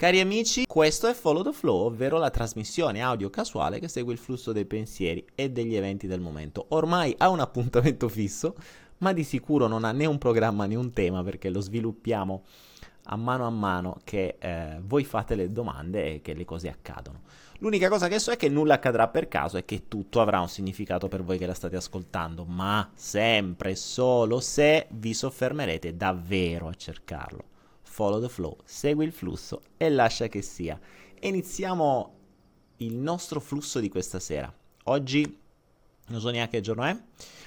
Cari amici, questo è Follow the Flow, ovvero la trasmissione audio casuale che segue il flusso dei pensieri e degli eventi del momento. Ormai ha un appuntamento fisso, ma di sicuro non ha né un programma né un tema perché lo sviluppiamo a mano a mano che eh, voi fate le domande e che le cose accadono. L'unica cosa che so è che nulla accadrà per caso e che tutto avrà un significato per voi che la state ascoltando, ma sempre solo se vi soffermerete davvero a cercarlo follow the flow, segui il flusso e lascia che sia. iniziamo il nostro flusso di questa sera. Oggi non so neanche che giorno è.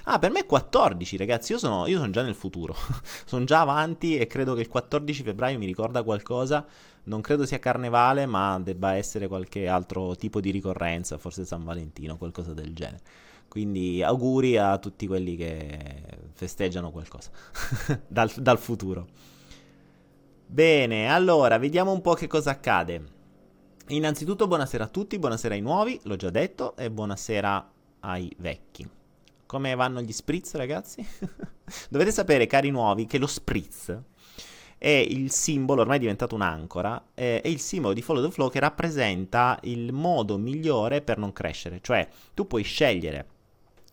Ah, per me è 14, ragazzi. Io sono, io sono già nel futuro. sono già avanti e credo che il 14 febbraio mi ricorda qualcosa. Non credo sia carnevale, ma debba essere qualche altro tipo di ricorrenza, forse San Valentino, qualcosa del genere. Quindi auguri a tutti quelli che festeggiano qualcosa dal, dal futuro. Bene, allora, vediamo un po' che cosa accade. Innanzitutto buonasera a tutti, buonasera ai nuovi, l'ho già detto, e buonasera ai vecchi. Come vanno gli spritz, ragazzi? Dovete sapere, cari nuovi, che lo spritz è il simbolo, ormai è diventato un'ancora, è, il simbolo di Follow the Flow che rappresenta il modo migliore per non crescere. Cioè, tu puoi scegliere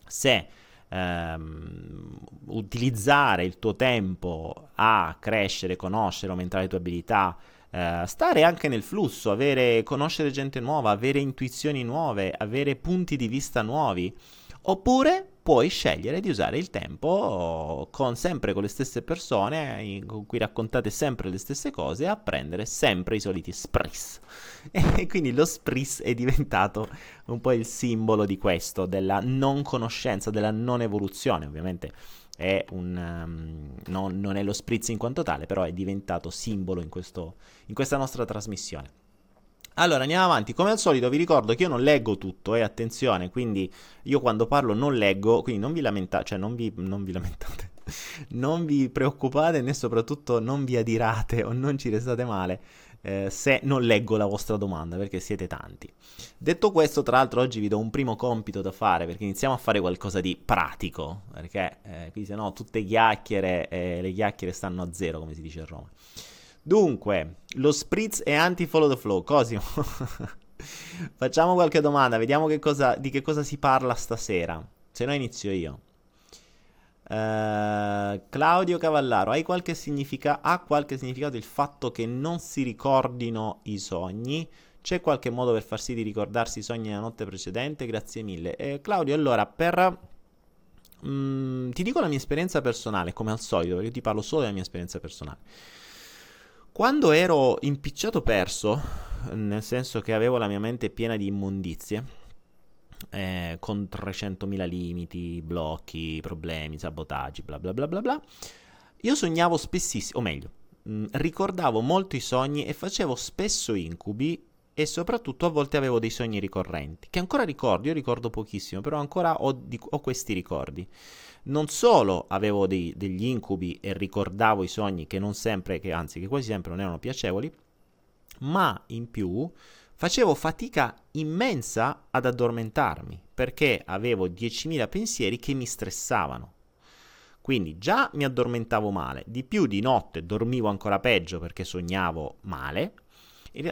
se ehm, utilizzare il tuo tempo a crescere, conoscere, aumentare le tue abilità, eh, stare anche nel flusso, avere, conoscere gente nuova, avere intuizioni nuove, avere punti di vista nuovi, oppure puoi scegliere di usare il tempo con sempre con le stesse persone con cui raccontate sempre le stesse cose e apprendere sempre i soliti spris. E quindi lo spris è diventato un po' il simbolo di questo, della non conoscenza, della non evoluzione. Ovviamente è un, um, non, non, è lo spritz in quanto tale, però è diventato simbolo in, questo, in questa nostra trasmissione. Allora, andiamo avanti. Come al solito vi ricordo che io non leggo tutto, eh, attenzione, quindi io quando parlo non leggo, quindi non vi lamentate, cioè non vi, non vi lamentate, non vi preoccupate né soprattutto non vi adirate o non ci restate male eh, se non leggo la vostra domanda, perché siete tanti. Detto questo, tra l'altro oggi vi do un primo compito da fare, perché iniziamo a fare qualcosa di pratico, perché eh, qui se no tutte chiacchiere, eh, le chiacchiere stanno a zero, come si dice a Roma. Dunque, lo spritz è anti-follow the flow. Cosimo. Facciamo qualche domanda, vediamo che cosa, di che cosa si parla stasera. Se no inizio io. Uh, Claudio Cavallaro, hai qualche significa- ha qualche significato il fatto che non si ricordino i sogni? C'è qualche modo per far sì di ricordarsi i sogni nella notte precedente? Grazie mille. Eh, Claudio, allora, per... Mm, ti dico la mia esperienza personale, come al solito, perché io ti parlo solo della mia esperienza personale. Quando ero impicciato perso, nel senso che avevo la mia mente piena di immondizie, eh, con 300.000 limiti, blocchi, problemi, sabotaggi, bla bla bla bla bla, io sognavo spessissimo, o meglio, mh, mm, ricordavo molto i sogni e facevo spesso incubi e soprattutto a volte avevo dei sogni ricorrenti, che ancora ricordo, io ricordo pochissimo, però ancora ho, di, ho questi ricordi non solo avevo dei, degli incubi e ricordavo i sogni che non sempre, che anzi che quasi sempre non erano piacevoli, ma in più facevo fatica immensa ad addormentarmi perché avevo 10.000 pensieri che mi stressavano. Quindi già mi addormentavo male, di più di notte dormivo ancora peggio perché sognavo male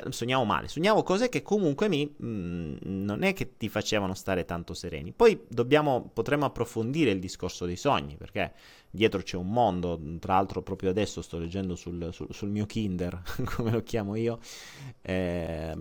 sognavo male, sognavo cose che comunque mi, mh, mm, non è che ti facevano stare tanto sereni. Poi dobbiamo, potremmo approfondire il discorso dei sogni, perché dietro c'è un mondo, tra l'altro proprio adesso sto leggendo sul, sul, sul mio Kinder, come lo chiamo io, eh,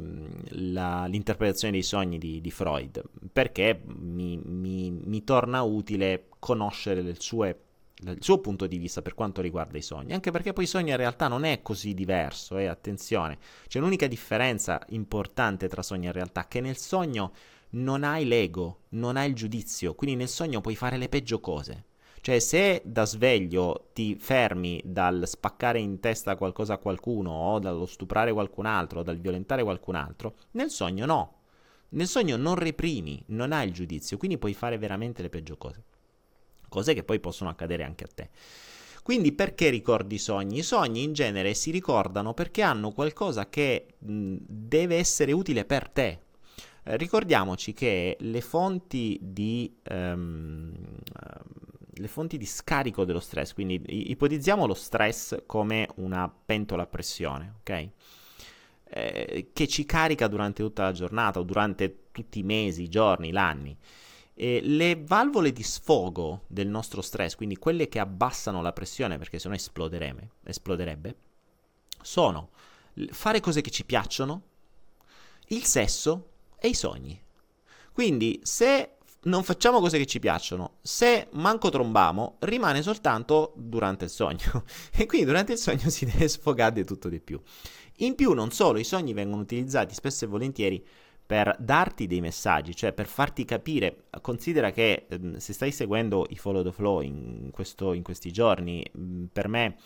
la, l'interpretazione dei sogni di, di Freud, perché mi, mi, mi torna utile conoscere le sue il suo punto di vista per quanto riguarda i sogni, anche perché poi i sogni in realtà non è così diverso, eh, attenzione, c'è un'unica differenza importante tra sogno e realtà, che nel sogno non hai l'ego, non hai il giudizio, quindi nel sogno puoi fare le peggio cose. Cioè, se da sveglio ti fermi dal spaccare in testa qualcosa a qualcuno, o dallo stuprare qualcun altro, o dal violentare qualcun altro, nel sogno no. Nel sogno non reprimi, non hai il giudizio, quindi puoi fare veramente le peggio cose cose che poi possono accadere anche a te. Quindi perché ricordi i sogni? I sogni in genere si ricordano perché hanno qualcosa che mh, deve essere utile per te. Eh, ricordiamoci che le fonti di... Um, le fonti di scarico dello stress, quindi ipotizziamo lo stress come una pentola a pressione, ok? eh, che ci carica durante tutta la giornata o durante tutti i mesi, i giorni, l'anni. E le valvole di sfogo del nostro stress, quindi quelle che abbassano la pressione perché sennò esploderebbe, sono fare cose che ci piacciono, il sesso e i sogni. Quindi se non facciamo cose che ci piacciono, se manco trombiamo, rimane soltanto durante il sogno. e quindi durante il sogno si deve sfogare di tutto di più. In più, non solo, i sogni vengono utilizzati spesso e volentieri per darti dei messaggi, cioè per farti capire. Considera che eh, se stai seguendo i follow the flow in, questo, in questi giorni, mh, per me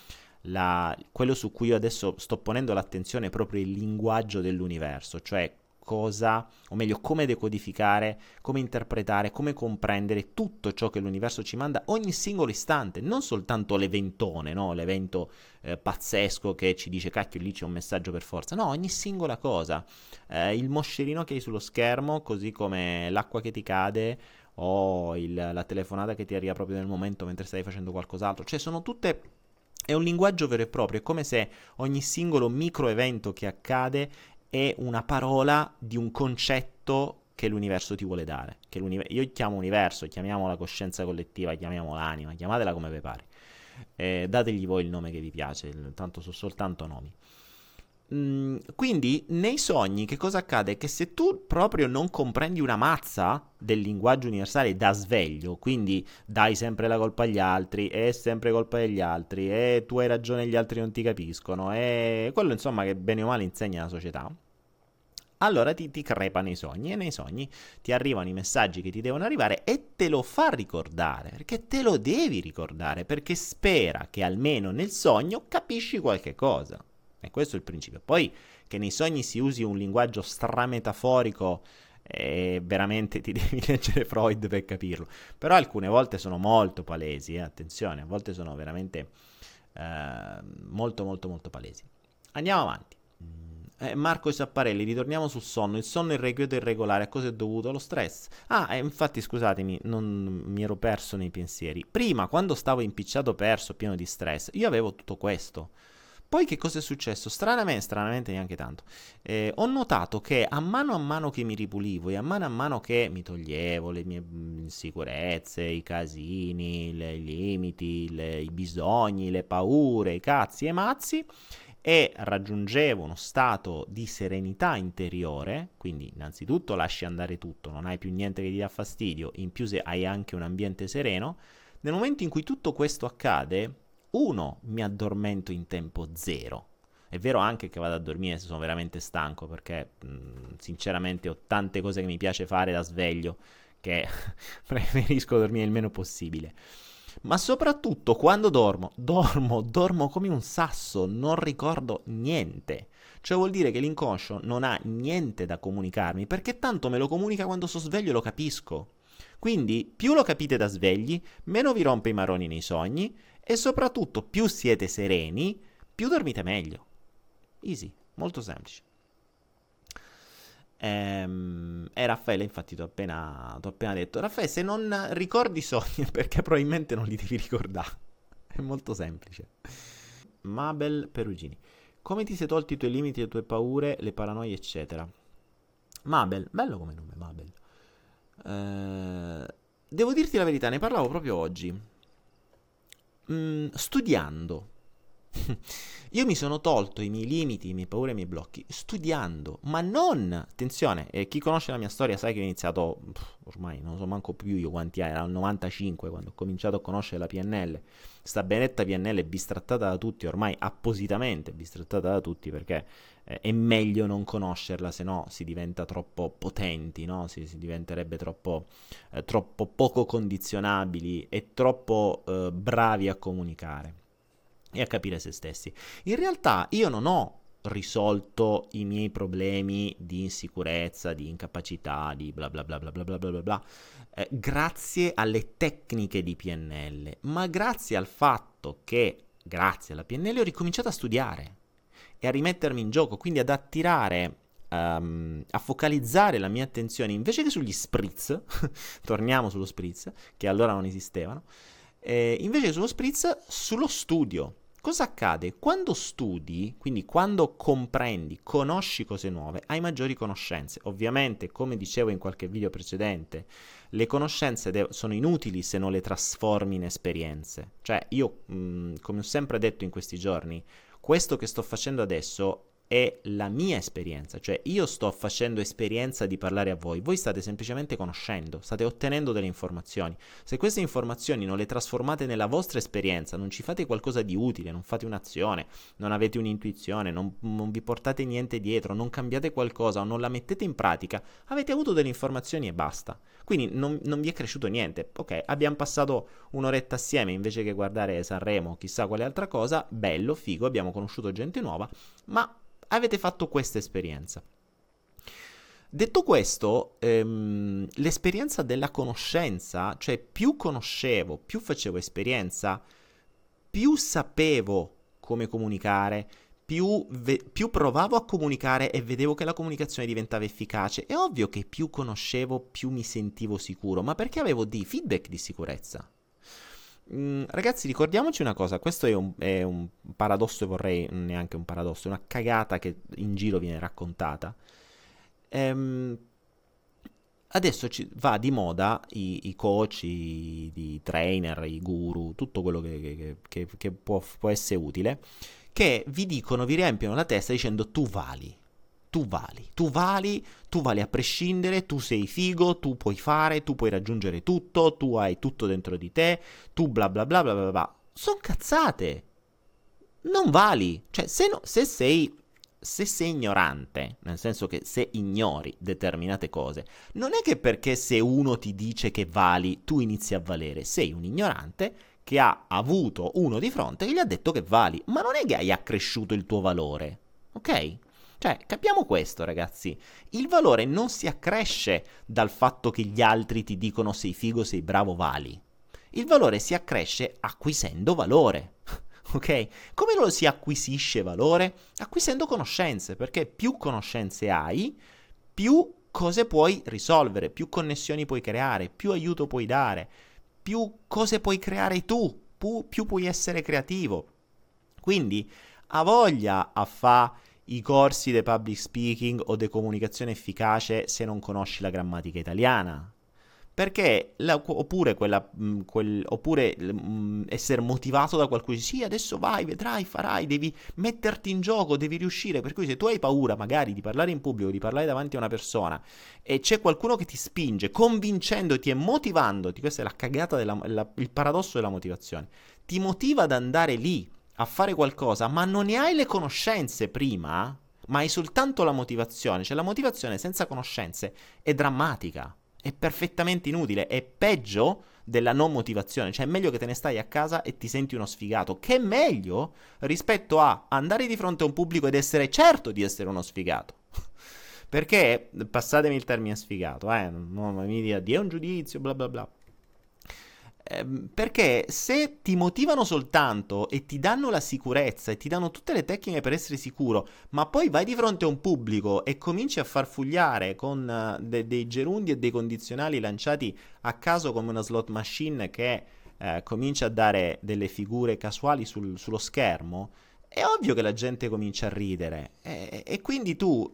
la, quello su cui io adesso sto ponendo l'attenzione è proprio il linguaggio dell'universo, cioè cosa, o meglio, come decodificare, come interpretare, come comprendere tutto ciò che l'universo ci manda ogni singolo istante, non soltanto l'eventone, no? l'evento eh, pazzesco che ci dice cacchio lì c'è un messaggio per forza, no, ogni singola cosa, eh, il moscerino che hai sullo schermo, così come l'acqua che ti cade o il, la telefonata che ti arriva proprio nel momento mentre stai facendo qualcos'altro, cioè sono tutte è un linguaggio vero e proprio, è come se ogni singolo micro evento che accade è una parola di un concetto che l'universo ti vuole dare. Io chiamo universo, chiamiamo la coscienza collettiva, chiamiamo l'anima, chiamatela come vi pare. Eh, dategli voi il nome che vi piace, tanto sono soltanto nomi. Mm, quindi nei sogni che cosa accade? Che se tu proprio non comprendi una mazza del linguaggio universale da sveglio, quindi dai sempre la colpa agli altri, è sempre colpa degli altri, e tu hai ragione gli altri non ti capiscono, e quello insomma che bene o male insegna la società, allora ti, ti crepa nei sogni e nei sogni ti arrivano i messaggi che ti devono arrivare e te lo fa ricordare, perché te lo devi ricordare, perché spera che almeno nel sogno capisci qualche cosa. E questo è il principio. Poi che nei sogni si usi un linguaggio strametaforico e veramente ti devi leggere Freud per capirlo. Però alcune volte sono molto palesi, eh? attenzione, a volte sono veramente eh, molto molto molto palesi. Andiamo avanti. Eh, Marco Sapparelli, ritorniamo sul sonno. Il sonno irrequieto e irregolare, a cosa è dovuto? Allo stress. Ah, eh, infatti, scusatemi, non mi ero perso nei pensieri. Prima, quando stavo impicciato perso, pieno di stress, io avevo tutto questo. Poi che cosa è successo? Stranamente, stranamente neanche tanto. Eh, ho notato che a mano a mano che mi ripulivo e a mano a mano che mi toglievo le mie insicurezze, i casini, le, i limiti, le, i bisogni, le paure, i cazzi e i mazzi, e raggiungevo uno stato di serenità interiore, quindi innanzitutto lasci andare tutto, non hai più niente che ti dà fastidio, in più se hai anche un ambiente sereno, nel momento in cui tutto questo accade, uno, mi addormento in tempo zero. È vero anche che vado a dormire se sono veramente stanco, perché mh, sinceramente ho tante cose che mi piace fare da sveglio che preferisco dormire il meno possibile. Ma soprattutto quando dormo, dormo, dormo come un sasso, non ricordo niente. Cioè vuol dire che l'inconscio non ha niente da comunicarmi, perché tanto me lo comunica quando sono sveglio e lo capisco. Quindi più lo capite da svegli, meno vi rompe i maroni nei sogni e soprattutto più siete sereni, più dormite meglio. Easy, molto semplice. Ehm, e Raffaele, infatti, ti ho appena, appena detto: Raffaele, se non ricordi i sogni, perché probabilmente non li devi ricordare. È molto semplice. Mabel Perugini. Come ti sei tolti i tuoi limiti, le tue paure, le paranoie, eccetera? Mabel, bello come nome, Mabel. Eh, devo dirti la verità, ne parlavo proprio oggi mm, studiando. Io mi sono tolto i miei limiti, i miei paure, i miei blocchi studiando, ma non, attenzione, eh, chi conosce la mia storia sa che ho iniziato, pff, ormai non so manco più io quanti anni, era il 95 quando ho cominciato a conoscere la PNL. Sta benedetta PNL bistrattata da tutti, ormai appositamente bistrattata da tutti perché eh, è meglio non conoscerla, se no si diventa troppo potenti, no? si, si, diventerebbe troppo, eh, troppo, poco condizionabili e troppo eh, bravi a comunicare e a capire se stessi. In realtà io non ho risolto i miei problemi di insicurezza, di incapacità, di bla bla bla bla bla bla bla bla, bla eh, grazie alle tecniche di PNL, ma grazie al fatto che grazie alla PNL ho ricominciato a studiare e a rimettermi in gioco, quindi ad attirare, um, a focalizzare la mia attenzione invece che sugli spritz, torniamo sullo spritz, che allora non esistevano, eh, invece sullo spritz, sullo studio. Cosa accade? Quando studi, quindi quando comprendi, conosci cose nuove, hai maggiori conoscenze. Ovviamente, come dicevo in qualche video precedente, le conoscenze de- sono inutili se non le trasformi in esperienze. Cioè, io, mh, come ho sempre detto in questi giorni, questo che sto facendo adesso è la mia esperienza, cioè io sto facendo esperienza di parlare a voi, voi state semplicemente conoscendo, state ottenendo delle informazioni. Se queste informazioni non le trasformate nella vostra esperienza, non ci fate qualcosa di utile, non fate un'azione, non avete un'intuizione, non, non vi portate niente dietro, non cambiate qualcosa o non la mettete in pratica, avete avuto delle informazioni e basta. Quindi non, non vi è cresciuto niente. Ok, abbiamo passato un'oretta assieme invece che guardare Sanremo, chissà quale altra cosa, bello, figo, abbiamo conosciuto gente nuova, ma avete fatto questa esperienza. Detto questo, ehm, l'esperienza della conoscenza, cioè più conoscevo, più facevo esperienza, più sapevo come comunicare, più, ve- più, provavo a comunicare e vedevo che la comunicazione diventava efficace. È ovvio che più conoscevo, più mi sentivo sicuro, ma perché avevo dei feedback di sicurezza. Mm, ragazzi, ricordiamoci una cosa: questo è un, è un paradosso, e vorrei neanche un paradosso, una cagata che in giro viene raccontata. Ehm, adesso ci, va di moda i, i coach, i, i, trainer, i guru, tutto quello che, che, che, che può, può essere utile, che vi dicono, vi riempiono la testa dicendo tu vali tu vali, tu vali, tu vali a prescindere, tu sei figo, tu puoi fare, tu puoi raggiungere tutto, tu hai tutto dentro di te, tu bla bla bla bla bla bla. Sono cazzate. Non vali. Cioè, se, no, se sei se sei ignorante, nel senso che se ignori determinate cose, non è che perché se uno ti dice che vali, tu inizi a valere, sei un ignorante che ha avuto uno di fronte che gli ha detto che vali, ma non è che hai accresciuto il tuo valore, ok? Cioè, capiamo questo, ragazzi. Il valore non si accresce dal fatto che gli altri ti dicono sei figo, sei bravo, vali. Il valore si accresce acquisendo valore. ok? Come lo si acquisisce valore? Acquisendo conoscenze, perché più conoscenze hai, più cose puoi risolvere, più connessioni puoi creare, più aiuto puoi dare, più cose puoi creare tu, più, più puoi essere creativo. Quindi, ha voglia a fa i corsi di public speaking o di comunicazione efficace se non conosci la grammatica italiana. Perché, la, oppure, quella, mm, quel, oppure mm, essere motivato da qualcuno, sì, adesso vai, vedrai, farai, devi metterti in gioco, devi riuscire. Per cui se tu hai paura magari di parlare in pubblico, di parlare davanti a una persona e c'è qualcuno che ti spinge, convincendoti e motivandoti, questa è la cagata, della, la, il paradosso della motivazione, ti motiva ad andare lì a fare qualcosa, ma non ne hai le conoscenze prima, ma hai soltanto la motivazione, cioè la motivazione senza conoscenze è drammatica, è perfettamente inutile, è peggio della non motivazione, cioè è meglio che te ne stai a casa e ti senti uno sfigato, che è meglio rispetto a andare di fronte a un pubblico ed essere certo di essere uno sfigato. Perché, passatemi il termine sfigato, eh, non mi dia, di è un giudizio, bla bla bla. Ehm, perché se ti motivano soltanto e ti danno la sicurezza e ti danno tutte le tecniche per essere sicuro, ma poi vai di fronte a un pubblico e cominci a far fugliare con uh, de- dei gerundi e dei condizionali lanciati a caso come una slot machine che uh, comincia a dare delle figure casuali sul- sullo schermo, è ovvio che la gente comincia a ridere. E, e quindi tu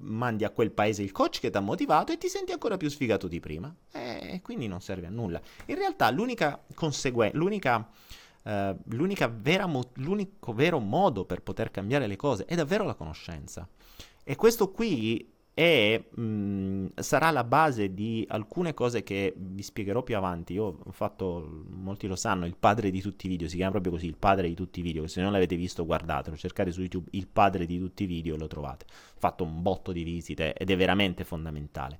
mandi a quel paese il coach che ti ha motivato e ti senti ancora più sfigato di prima. E quindi non serve a nulla. In realtà l'unica conseguenza, l'unica, uh, mo- l'unico vero modo per poter cambiare le cose è davvero la conoscenza. E questo qui e mh, sarà la base di alcune cose che vi spiegherò più avanti. Io ho fatto, molti lo sanno, il padre di tutti i video, si chiama proprio così, il padre di tutti i video, se non l'avete visto guardatelo, cercate su YouTube il padre di tutti i video e lo trovate. Ho fatto un botto di visite ed è veramente fondamentale.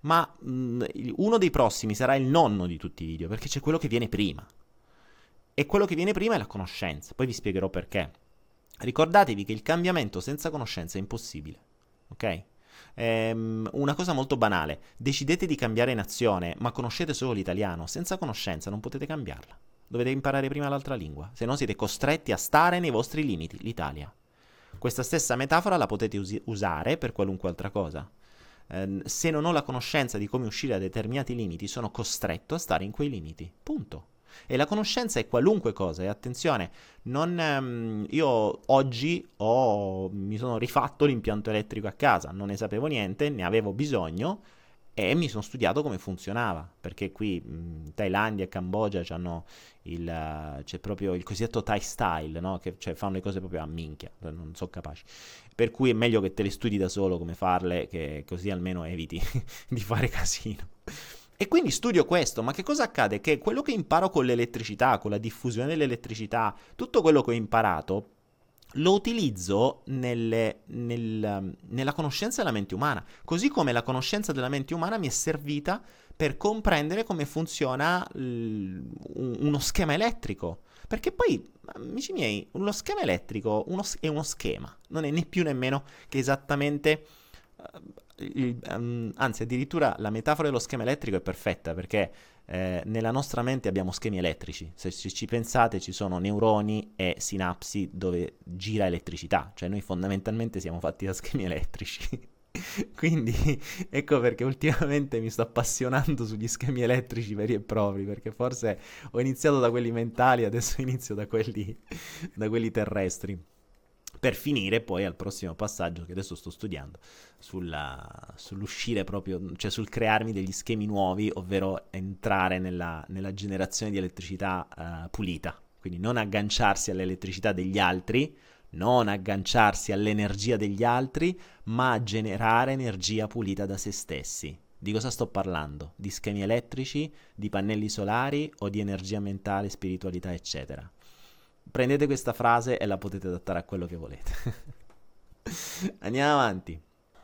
Ma mh, uno dei prossimi sarà il nonno di tutti i video, perché c'è quello che viene prima. E quello che viene prima è la conoscenza, poi vi spiegherò perché. Ricordatevi che il cambiamento senza conoscenza è impossibile, ok? Ehm, una cosa molto banale, decidete di cambiare nazione, ma conoscete solo l'italiano, senza conoscenza non potete cambiarla. Dovete imparare prima l'altra lingua, se no siete costretti a stare nei vostri limiti, l'Italia. Questa stessa metafora la potete us- usare per qualunque altra cosa. Eh, se non ho la conoscenza di come uscire da determinati limiti, sono costretto a stare in quei limiti. Punto. E la conoscenza è qualunque cosa, e attenzione, non, um, io oggi ho, mi sono rifatto l'impianto elettrico a casa, non ne sapevo niente, ne avevo bisogno e mi sono studiato come funzionava, perché qui in Thailandia e Cambogia il, c'è proprio il cosiddetto Thai style, no? che cioè, fanno le cose proprio a minchia, non sono capaci. Per cui è meglio che te le studi da solo come farle, che così almeno eviti di fare casino. E quindi studio questo, ma che cosa accade? Che quello che imparo con l'elettricità, con la diffusione dell'elettricità, tutto quello che ho imparato, lo utilizzo nelle, nel, nella conoscenza della mente umana, così come la conoscenza della mente umana mi è servita per comprendere come funziona l, uno schema elettrico. Perché poi, amici miei, lo schema elettrico uno, è uno schema, non è né più nemmeno che esattamente... Il, um, anzi, addirittura la metafora dello schema elettrico è perfetta perché eh, nella nostra mente abbiamo schemi elettrici. Se, se, ci pensate, ci sono neuroni e sinapsi dove gira elettricità, cioè noi fondamentalmente siamo fatti da schemi elettrici. Quindi ecco perché ultimamente mi sto appassionando sugli schemi elettrici veri e propri, perché forse ho iniziato da quelli mentali, adesso inizio da quelli, da quelli terrestri per finire poi al prossimo passaggio che adesso sto studiando sulla, sull'uscire proprio, cioè sul crearmi degli schemi nuovi, ovvero entrare nella, nella generazione di elettricità uh, pulita, quindi non agganciarsi all'elettricità degli altri, non agganciarsi all'energia degli altri, ma generare energia pulita da se stessi. Di cosa sto parlando? Di schemi elettrici, di pannelli solari o di energia mentale, spiritualità, eccetera prendete questa frase e la potete adattare a quello che volete. Andiamo avanti.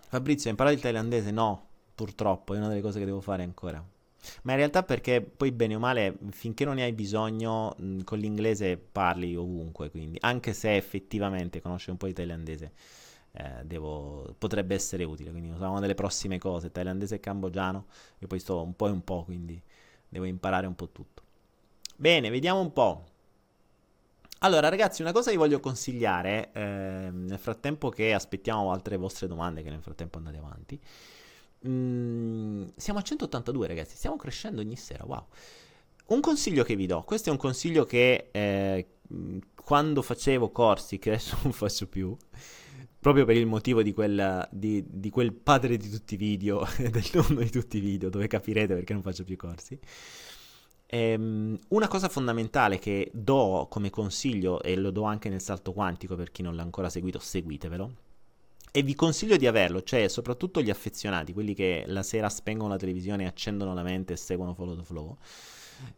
Fabrizio, hai imparato il thailandese? No, purtroppo, è una delle cose che devo fare ancora. Ma in realtà perché poi bene o male, finché non ne hai bisogno, con l'inglese parli ovunque, quindi anche se effettivamente conosci un po' di thailandese, eh, devo, potrebbe essere utile. Quindi una delle prossime cose, thailandese e cambogiano, io poi sto un po' e un po', quindi devo imparare un po' tutto. Bene, vediamo un po'. Allora, ragazzi, una cosa vi voglio consigliare, eh, nel frattempo che aspettiamo altre vostre domande, che nel frattempo andate avanti. Mm, siamo a 182, ragazzi, stiamo crescendo ogni sera, wow. Un consiglio che vi do, questo è un consiglio che eh, quando facevo corsi, che adesso non faccio più, proprio per il motivo di quel, di, di quel padre di tutti i video, del nonno di tutti i video, dove capirete perché non faccio più corsi. Ehm, una cosa fondamentale che do come consiglio, e lo do anche nel salto quantico per chi non l'ha ancora seguito, seguitevelo. E vi consiglio di averlo, cioè soprattutto gli affezionati, quelli che la sera spengono la televisione, accendono la mente e seguono Follow the Flow.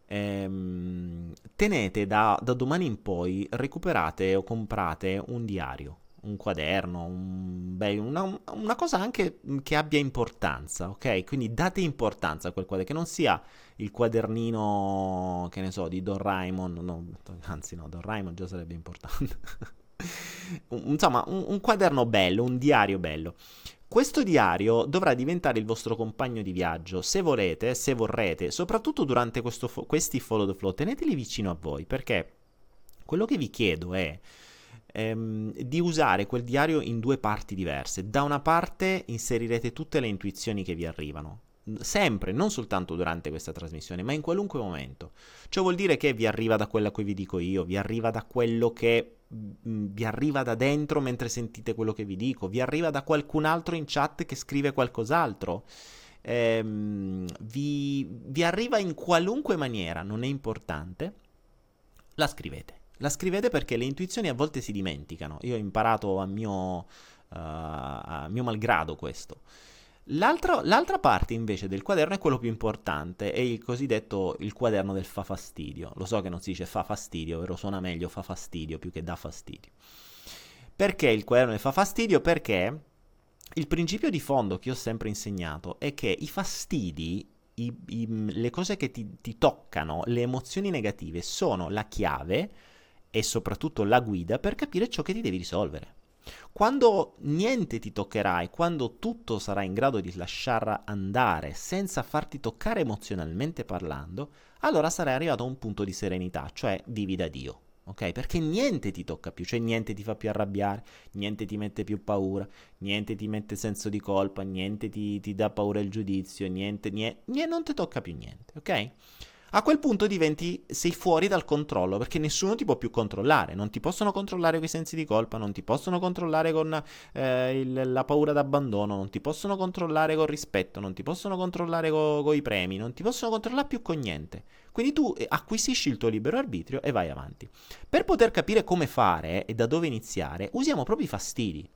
Ehm, tenete da, da domani in poi, recuperate o comprate un diario un quaderno, un, beh, una, una, cosa anche che abbia importanza, ok? Quindi date importanza a quel quaderno, che non sia il quadernino, che ne so, di Don Raimond, no, anzi no, Don Raimond già sarebbe importante. Insomma, un, un quaderno bello, un diario bello. Questo diario dovrà diventare il vostro compagno di viaggio, se volete, se vorrete, soprattutto durante fo- questi follow the flow, teneteli vicino a voi, perché quello che vi chiedo è ehm, di usare quel diario in due parti diverse. Da una parte inserirete tutte le intuizioni che vi arrivano, sempre, non soltanto durante questa trasmissione, ma in qualunque momento. Ciò vuol dire che vi arriva da quello cui vi dico io, vi arriva da quello che mm, vi arriva da dentro mentre sentite quello che vi dico, vi arriva da qualcun altro in chat che scrive qualcos'altro. Ehm, vi, vi arriva in qualunque maniera, non è importante, la scrivete. La scrivete perché le intuizioni a volte si dimenticano. Io ho imparato a mio, uh, a mio malgrado questo. L'altra, l'altra, parte invece del quaderno è quello più importante, è il cosiddetto il quaderno del fa fastidio. Lo so che non si dice fa fastidio, però suona meglio fa fastidio più che da fastidio. Perché il quaderno del fa fastidio? Perché il principio di fondo che ho sempre insegnato è che i fastidi, i, i, le cose che ti, ti toccano, le emozioni negative sono la chiave e soprattutto la guida per capire ciò che ti devi risolvere. Quando niente ti toccherà e quando tutto sarà in grado di lasciar andare senza farti toccare emozionalmente parlando, allora sarai arrivato a un punto di serenità, cioè vivi da Dio. Ok? Perché niente ti tocca più, cioè niente ti fa più arrabbiare, niente ti mette più paura, niente ti mette senso di colpa, niente ti, ti dà paura il giudizio, niente, niente, niente, non ti tocca più niente, ok? A quel punto diventi, sei fuori dal controllo perché nessuno ti può più controllare, non ti possono controllare con i sensi di colpa, non ti possono controllare con eh, il, la paura d'abbandono, non ti possono controllare con rispetto, non ti possono controllare con i premi, non ti possono controllare più con niente. Quindi tu eh, acquisisci il tuo libero arbitrio e vai avanti. Per poter capire come fare e da dove iniziare, usiamo proprio i fastidi.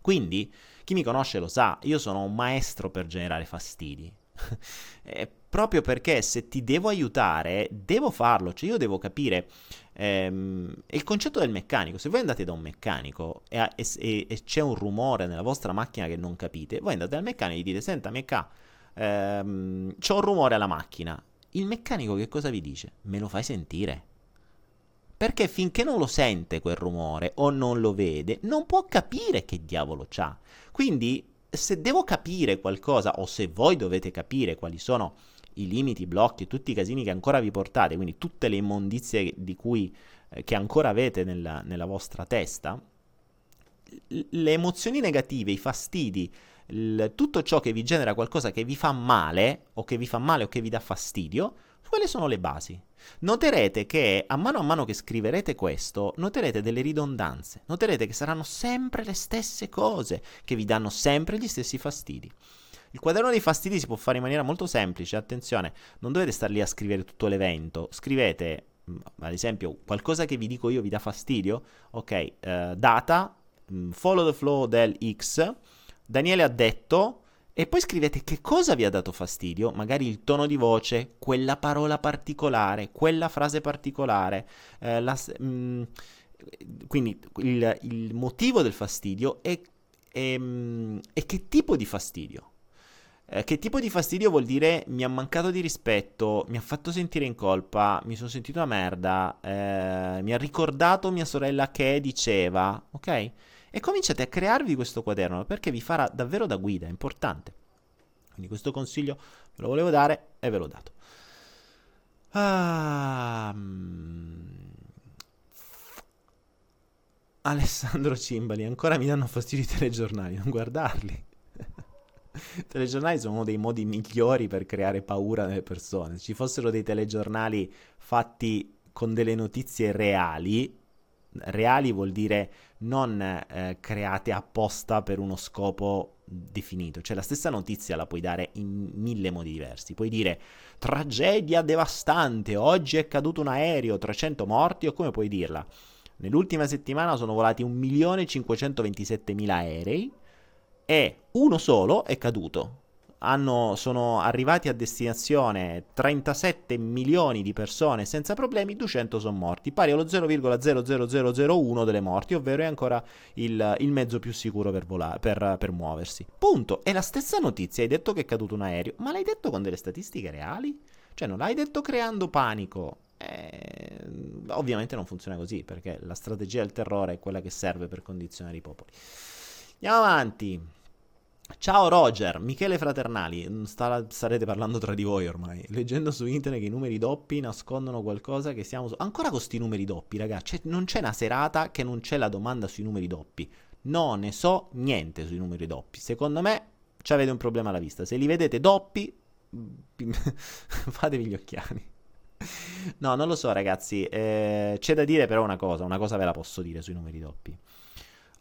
Quindi, chi mi conosce lo sa, io sono un maestro per generare fastidi. eh, proprio perché se ti devo aiutare, devo farlo, cioè io devo capire ehm, il concetto del meccanico. Se voi andate da un meccanico e, e, e, c'è un rumore nella vostra macchina che non capite, voi andate dal meccanico e gli dite: Senta, mecca, ehm, c'è un rumore alla macchina. Il meccanico che cosa vi dice? Me lo fai sentire. Perché finché non lo sente quel rumore o non lo vede, non può capire che diavolo c'ha. Quindi, se devo capire qualcosa, o se voi dovete capire quali sono i limiti, i blocchi, tutti i casini che ancora vi portate, quindi tutte le immondizie di cui, eh, che ancora avete nella, nella vostra testa, le emozioni negative, i fastidi, il, tutto ciò che vi genera qualcosa che vi fa male, o che vi fa male o che vi dà fastidio, quelle sono le basi. Noterete che a mano a mano che scriverete questo, noterete delle ridondanze, noterete che saranno sempre le stesse cose, che vi danno sempre gli stessi fastidi. Il quaderno dei fastidi si può fare in maniera molto semplice, attenzione, non dovete star lì a scrivere tutto l'evento, scrivete mm, ad esempio qualcosa che vi dico io vi dà fastidio, ok, eh, data, mm, follow the flow del X, Daniele ha detto, e poi scrivete che cosa vi ha dato fastidio, magari il tono di voce, quella parola particolare, quella frase particolare, eh, la, mh, mm, quindi il, il, motivo del fastidio e, e, e che tipo di fastidio. Eh, che tipo di fastidio vuol dire mi ha mancato di rispetto, mi ha fatto sentire in colpa, mi sono sentito una merda, eh, mi ha ricordato mia sorella che diceva, ok? E cominciate a crearvi questo quaderno perché vi farà davvero da guida, è importante. Quindi questo consiglio ve lo volevo dare e ve l'ho dato. Ah, Alessandro Cimbali, ancora mi danno fastidio i telegiornali, non guardarli. I telegiornali sono uno dei modi migliori per creare paura nelle persone. Se ci fossero dei telegiornali fatti con delle notizie reali, reali vuol dire non eh, create apposta per uno scopo definito, cioè la stessa notizia la puoi dare in mille modi diversi. Puoi dire tragedia devastante, oggi è caduto un aereo, 300 morti, o come puoi dirla? Nell'ultima settimana sono volati 1.527.000 aerei, e uno solo è caduto. Hanno, sono arrivati a destinazione 37 milioni di persone senza problemi, 200 sono morti, pari allo 0,00001 delle morti, ovvero è ancora il, il mezzo più sicuro per, volare, per, per muoversi. Punto. È la stessa notizia, hai detto che è caduto un aereo, ma l'hai detto con delle statistiche reali? Cioè non l'hai detto creando panico, eh, ovviamente non funziona così perché la strategia del terrore è quella che serve per condizionare i popoli. Andiamo avanti. Ciao Roger, Michele Fraternali, mm, sta, starete parlando tra di voi ormai. Leggendo su internet che i numeri doppi nascondono qualcosa che siamo... Ancora con questi numeri doppi, ragazzi. Non c'è una serata che non c'è la domanda sui numeri doppi. No, ne so niente sui numeri doppi. Secondo me avete un problema alla vista. Se li vedete doppi, fatevi gli occhiali. No, non lo so ragazzi. Eh, c'è da dire però una cosa. Una cosa ve la posso dire sui numeri doppi.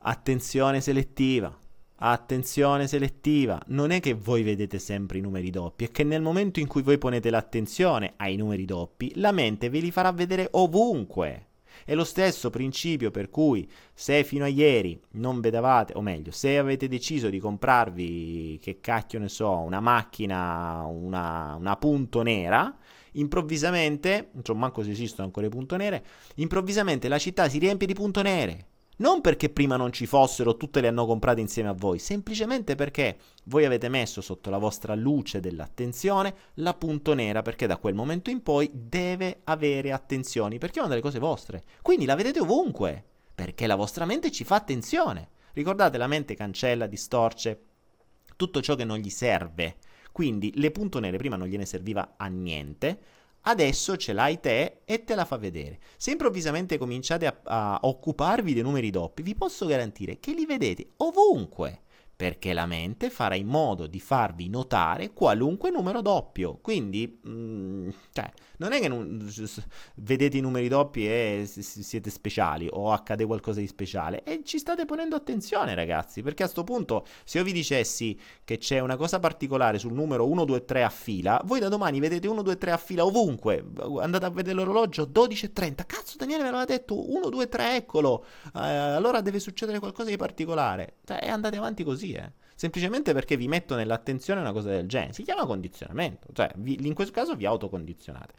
Attenzione selettiva Attenzione selettiva, non è che voi vedete sempre i numeri doppi, è che nel momento in cui voi ponete l'attenzione ai numeri doppi, la mente ve li farà vedere ovunque. È lo stesso principio per cui se fino a ieri non vedevate, o meglio, se avete deciso di comprarvi, che cacchio ne so, una macchina, una, una punto nera, improvvisamente, non so manco se esistono ancora i punto nere, improvvisamente la città si riempie di punto nere. Non perché prima non ci fossero, tutte le hanno comprate insieme a voi, semplicemente perché voi avete messo sotto la vostra luce dell'attenzione la punto nera, perché da quel momento in poi deve avere attenzioni, perché è una delle cose vostre. Quindi la vedete ovunque, perché la vostra mente ci fa attenzione. Ricordate, la mente cancella, distorce tutto ciò che non gli serve. Quindi le punto nere prima non gliene serviva a niente, Adesso ce l'hai te e te la fa vedere. Se improvvisamente cominciate a, a occuparvi dei numeri doppi, vi posso garantire che li vedete ovunque. Perché la mente farà in modo di farvi notare qualunque numero doppio. Quindi, mh, mm, cioè, non è che non, vedete i numeri doppi e siete speciali o accade qualcosa di speciale. E ci state ponendo attenzione, ragazzi, perché a questo punto, se io vi dicessi che c'è una cosa particolare sul numero 1, 2, 3 a fila, voi da domani vedete 1, 2, 3 a fila ovunque. Andate a vedere l'orologio 12 e 30. Cazzo, Daniele me l'aveva detto 1, 2, 3, eccolo. Eh, allora deve succedere qualcosa di particolare. Cioè, e andate avanti così così, eh. Semplicemente perché vi metto nell'attenzione una cosa del genere. Si chiama condizionamento. Cioè, vi, in questo caso vi autocondizionate.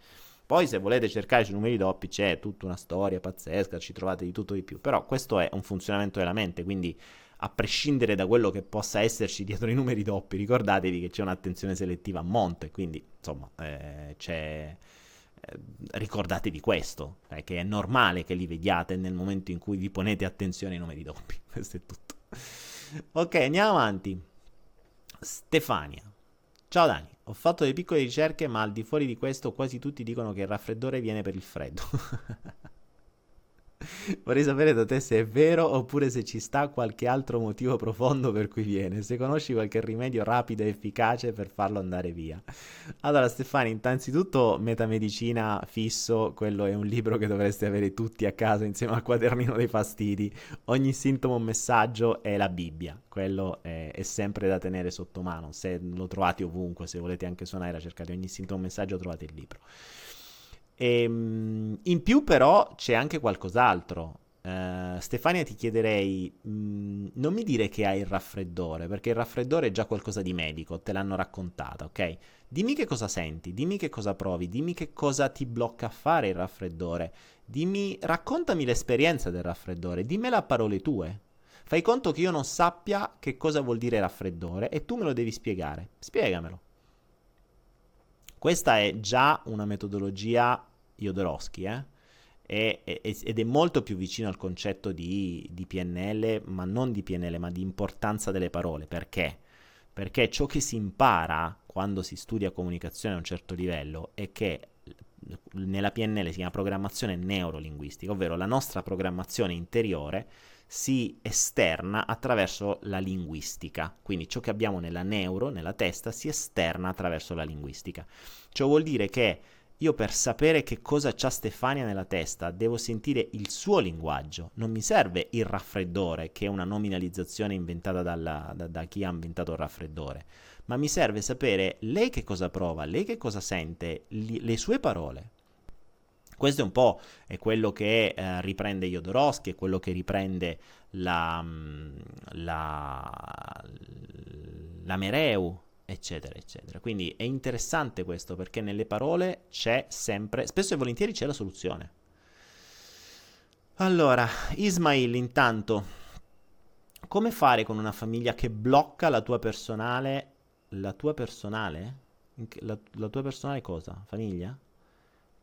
Poi, se volete cercare sui numeri doppi, c'è tutta una storia pazzesca, ci trovate di tutto di più. Però questo è un funzionamento della mente, quindi a prescindere da quello che possa esserci dietro i numeri doppi, ricordatevi che c'è un'attenzione selettiva a monte, quindi insomma eh. Eh, ricordatevi questo, eh, che è normale che li vediate nel momento in cui vi ponete attenzione ai numeri doppi. Questo è tutto ok, andiamo avanti. Stefania. Ciao Dani, ho fatto delle piccole ricerche, ma al di fuori di questo quasi tutti dicono che il raffreddore viene per il freddo. Vorrei sapere da te se è vero oppure se ci sta qualche altro motivo profondo per cui viene. Se conosci qualche rimedio rapido e efficace per farlo andare via. Allora, Stefani, innanzitutto metamedicina fisso, quello è un libro che dovreste avere tutti a casa insieme al quadernino dei fastidi. Ogni sintomo un messaggio è la Bibbia. Quello è, è sempre da tenere sotto mano. Se lo trovate ovunque, se volete anche suonare, cercate ogni sintomo un messaggio, trovate il libro. E, ehm, in più però c'è anche qualcos'altro. Uh, Stefania ti chiederei, mh, mm, non mi dire che hai il raffreddore, perché il raffreddore è già qualcosa di medico, te l'hanno raccontata, ok? Dimmi che cosa senti, dimmi che cosa provi, dimmi che cosa ti blocca a fare il raffreddore, dimmi, raccontami l'esperienza del raffreddore, dimmela a parole tue. Fai conto che io non sappia che cosa vuol dire raffreddore e tu me lo devi spiegare. Spiegamelo. Questa è già una metodologia Jodorowsky, eh? Ed è molto più vicino al concetto di, di, PNL, ma non di PNL, ma di importanza delle parole. Perché? Perché ciò che si impara quando si studia comunicazione a un certo livello è che nella PNL si chiama programmazione neurolinguistica, ovvero la nostra programmazione interiore si esterna attraverso la linguistica. Quindi ciò che abbiamo nella neuro, nella testa, si esterna attraverso la linguistica. Ciò vuol dire che io per sapere che cosa c'ha Stefania nella testa devo sentire il suo linguaggio, non mi serve il raffreddore, che è una nominalizzazione inventata dalla, da, da, chi ha inventato il raffreddore, ma mi serve sapere lei che cosa prova, lei che cosa sente, li, le sue parole. Questo è un po' è quello che eh, riprende Jodorowsky, è quello che riprende la, mm, la, la Mereu, eccetera, eccetera. Quindi è interessante questo perché nelle parole c'è sempre, spesso e volentieri c'è la soluzione. Allora, Ismail, intanto, come fare con una famiglia che blocca la tua personale, la tua personale? La, la tua personale cosa? Famiglia?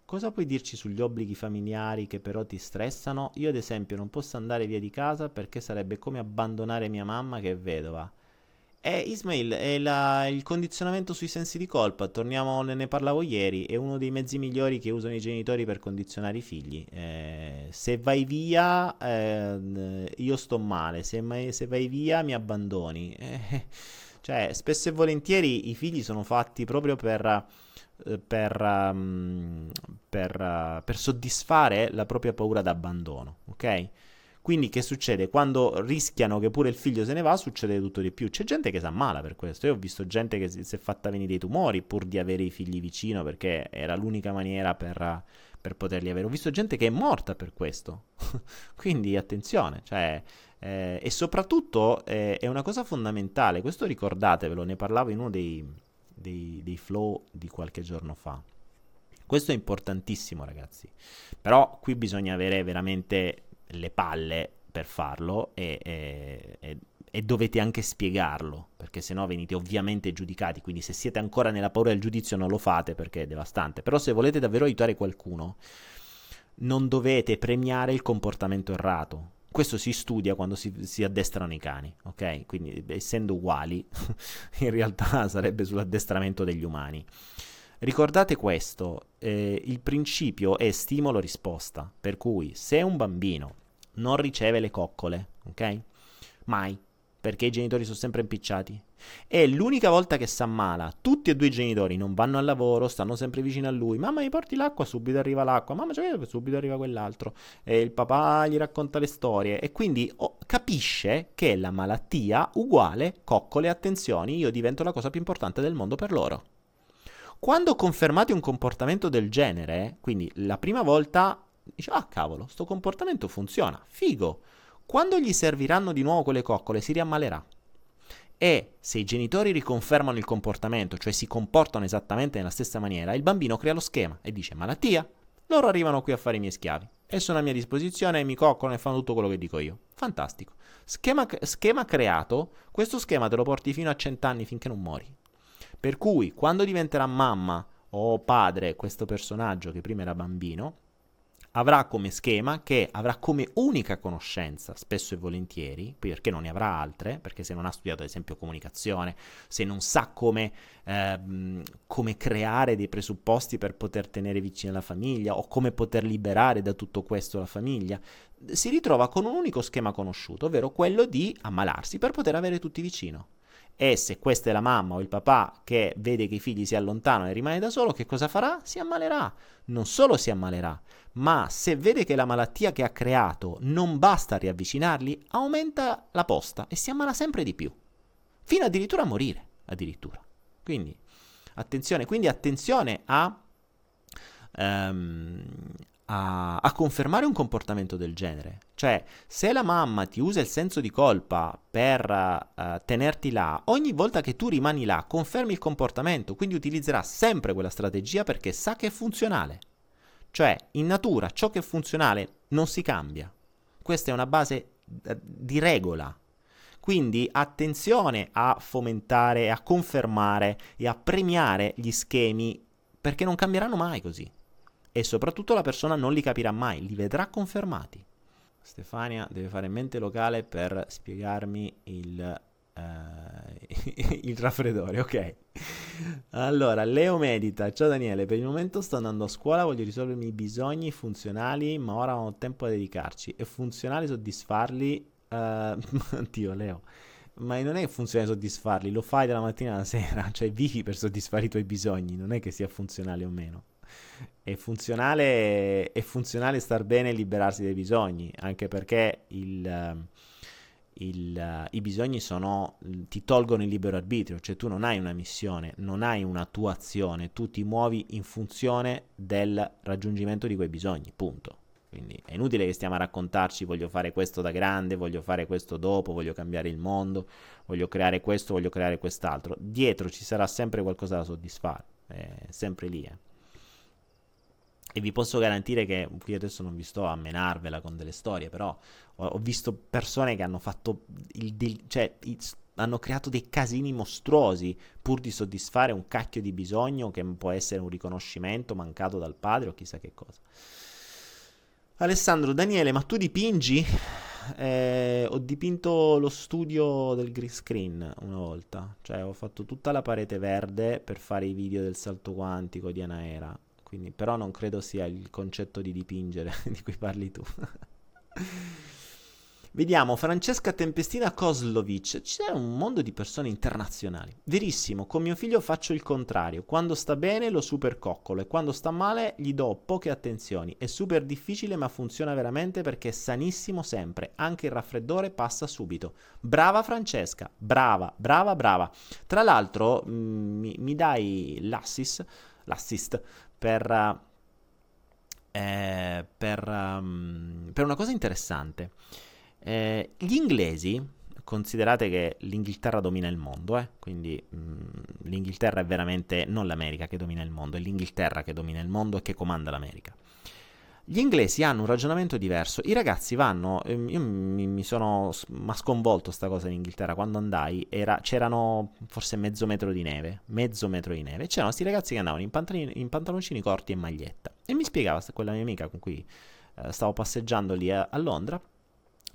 Cosa puoi dirci sugli obblighi familiari che però ti stressano? Io ad esempio non posso andare via di casa perché sarebbe come abbandonare mia mamma che è vedova. Eh, Ismail, è la, il condizionamento sui sensi di colpa, torniamo, ne parlavo ieri, è uno dei mezzi migliori che usano i genitori per condizionare i figli. Eh, se vai via, eh, io sto male, se, mai, se, vai via mi abbandoni. Eh, cioè, spesso e volentieri i figli sono fatti proprio per... Eh, per, um, per, uh, per soddisfare la propria paura d'abbandono, ok? Quindi che succede? Quando rischiano che pure il figlio se ne va, succede tutto di più. C'è gente che si ammala per questo. Io ho visto gente che si, è fatta venire dei tumori pur di avere i figli vicino perché era l'unica maniera per, per poterli avere. Ho visto gente che è morta per questo. Quindi attenzione, cioè... Eh, e soprattutto eh, è una cosa fondamentale, questo ricordatevelo, ne parlavo in uno dei, dei, dei flow di qualche giorno fa. Questo è importantissimo, ragazzi. Però qui bisogna avere veramente le palle per farlo e, e, e, e dovete anche spiegarlo, perché sennò venite ovviamente giudicati, quindi se siete ancora nella paura del giudizio non lo fate perché è devastante, però se volete davvero aiutare qualcuno non dovete premiare il comportamento errato. Questo si studia quando si, si addestrano i cani, ok? Quindi essendo uguali, in realtà sarebbe sull'addestramento degli umani. Ricordate questo, eh, il principio è stimolo-risposta, per cui se un bambino non riceve le coccole, ok? Mai, perché i genitori sono sempre impicciati. E l'unica volta che si ammala, tutti e due i genitori non vanno al lavoro, stanno sempre vicino a lui. Mamma, mi porti l'acqua? Subito arriva l'acqua. Mamma, cioè, subito arriva quell'altro. E il papà gli racconta le storie. E quindi oh, capisce che la malattia uguale, coccole, attenzioni, io divento la cosa più importante del mondo per loro. Quando confermate un comportamento del genere, quindi la prima volta dice, ah cavolo, sto comportamento funziona, figo quando gli serviranno di nuovo quelle coccole si riammalerà. E se i genitori riconfermano il comportamento, cioè si comportano esattamente nella stessa maniera, il bambino crea lo schema e dice malattia, loro arrivano qui a fare i miei schiavi e sono a mia disposizione e mi coccolano e fanno tutto quello che dico io. Fantastico. Schema, schema creato, questo schema te lo porti fino a cent'anni finché non muori. Per cui quando diventerà mamma o padre questo personaggio che prima era bambino, avrà come schema che avrà come unica conoscenza, spesso e volentieri, perché non ne avrà altre, perché se non ha studiato ad esempio comunicazione, se non sa come, ehm, come creare dei presupposti per poter tenere vicina la famiglia o come poter liberare da tutto questo la famiglia, si ritrova con un unico schema conosciuto, ovvero quello di ammalarsi per poter avere tutti vicino. E se questa è la mamma o il papà che vede che i figli si allontanano e rimane da solo, che cosa farà? Si ammalerà. Non solo si ammalerà, ma se vede che la malattia che ha creato non basta a riavvicinarli, aumenta la posta e si ammala sempre di più. Fino addirittura a morire, addirittura. Quindi, attenzione, quindi attenzione a, um, a, a, confermare un comportamento del genere. Cioè, se la mamma ti usa il senso di colpa per uh, tenerti là, ogni volta che tu rimani là, confermi il comportamento, quindi utilizzerà sempre quella strategia perché sa che è funzionale. Cioè, in natura ciò che è funzionale non si cambia. Questa è una base uh, di regola. Quindi attenzione a fomentare, a confermare e a premiare gli schemi perché non cambieranno mai così e soprattutto la persona non li capirà mai, li vedrà confermati. Stefania deve fare mente locale per spiegarmi il, uh, il raffreddore, ok. Allora, Leo medita. Ciao Daniele, per il momento sto andando a scuola, voglio risolvermi i bisogni funzionali, ma ora ho tempo da dedicarci. È funzionale soddisfarli? Uh, Leo. Ma non è funzionale soddisfarli, lo fai dalla mattina alla sera, cioè vivi per soddisfare i tuoi bisogni, non è che sia funzionale o meno è funzionale, è funzionale star bene e liberarsi dai bisogni, anche perché il, il, i bisogni sono, ti tolgono il libero arbitrio, cioè tu non hai una missione, non hai una tua azione, tu ti muovi in funzione del raggiungimento di quei bisogni, punto. Quindi è inutile che stiamo a raccontarci voglio fare questo da grande, voglio fare questo dopo, voglio cambiare il mondo, voglio creare questo, voglio creare quest'altro. Dietro ci sarà sempre qualcosa da soddisfare, è sempre lì. Eh. E vi posso garantire che qui adesso non vi sto a menarvela con delle storie, però ho, ho visto persone che hanno fatto il, il cioè il, hanno creato dei casini mostruosi pur di soddisfare un cacchio di bisogno che può essere un riconoscimento mancato dal padre o chissà che cosa. Alessandro, Daniele, ma tu dipingi? Eh, ho dipinto lo studio del green screen una volta, cioè ho fatto tutta la parete verde per fare i video del salto quantico di Anaera quindi, però non credo sia il concetto di dipingere di cui parli tu. Vediamo, Francesca Tempestina Kozlovic. C'è un mondo di persone internazionali. Verissimo, con mio figlio faccio il contrario. Quando sta bene lo super coccolo e quando sta male gli do poche attenzioni. È super difficile ma funziona veramente perché è sanissimo sempre. Anche il raffreddore passa subito. Brava Francesca, brava, brava, brava. Tra l'altro mh, mm, mi, mi dai l'assist, l'assist per, eh, per, um, per una cosa interessante. Eh, gli inglesi, considerate che l'Inghilterra domina il mondo, eh? quindi mh, mm, l'Inghilterra è veramente non l'America che domina il mondo, è l'Inghilterra che domina il mondo e che comanda l'America. Gli inglesi hanno un ragionamento diverso. I ragazzi vanno. Ehm, io mi, sono. Ma sconvolto sta cosa in Inghilterra. Quando andai, era, c'erano forse mezzo metro di neve. Mezzo metro di neve. C'erano questi ragazzi che andavano in, in pantaloncini corti e maglietta. E mi spiegava quella mia amica con cui eh, stavo passeggiando lì a, a Londra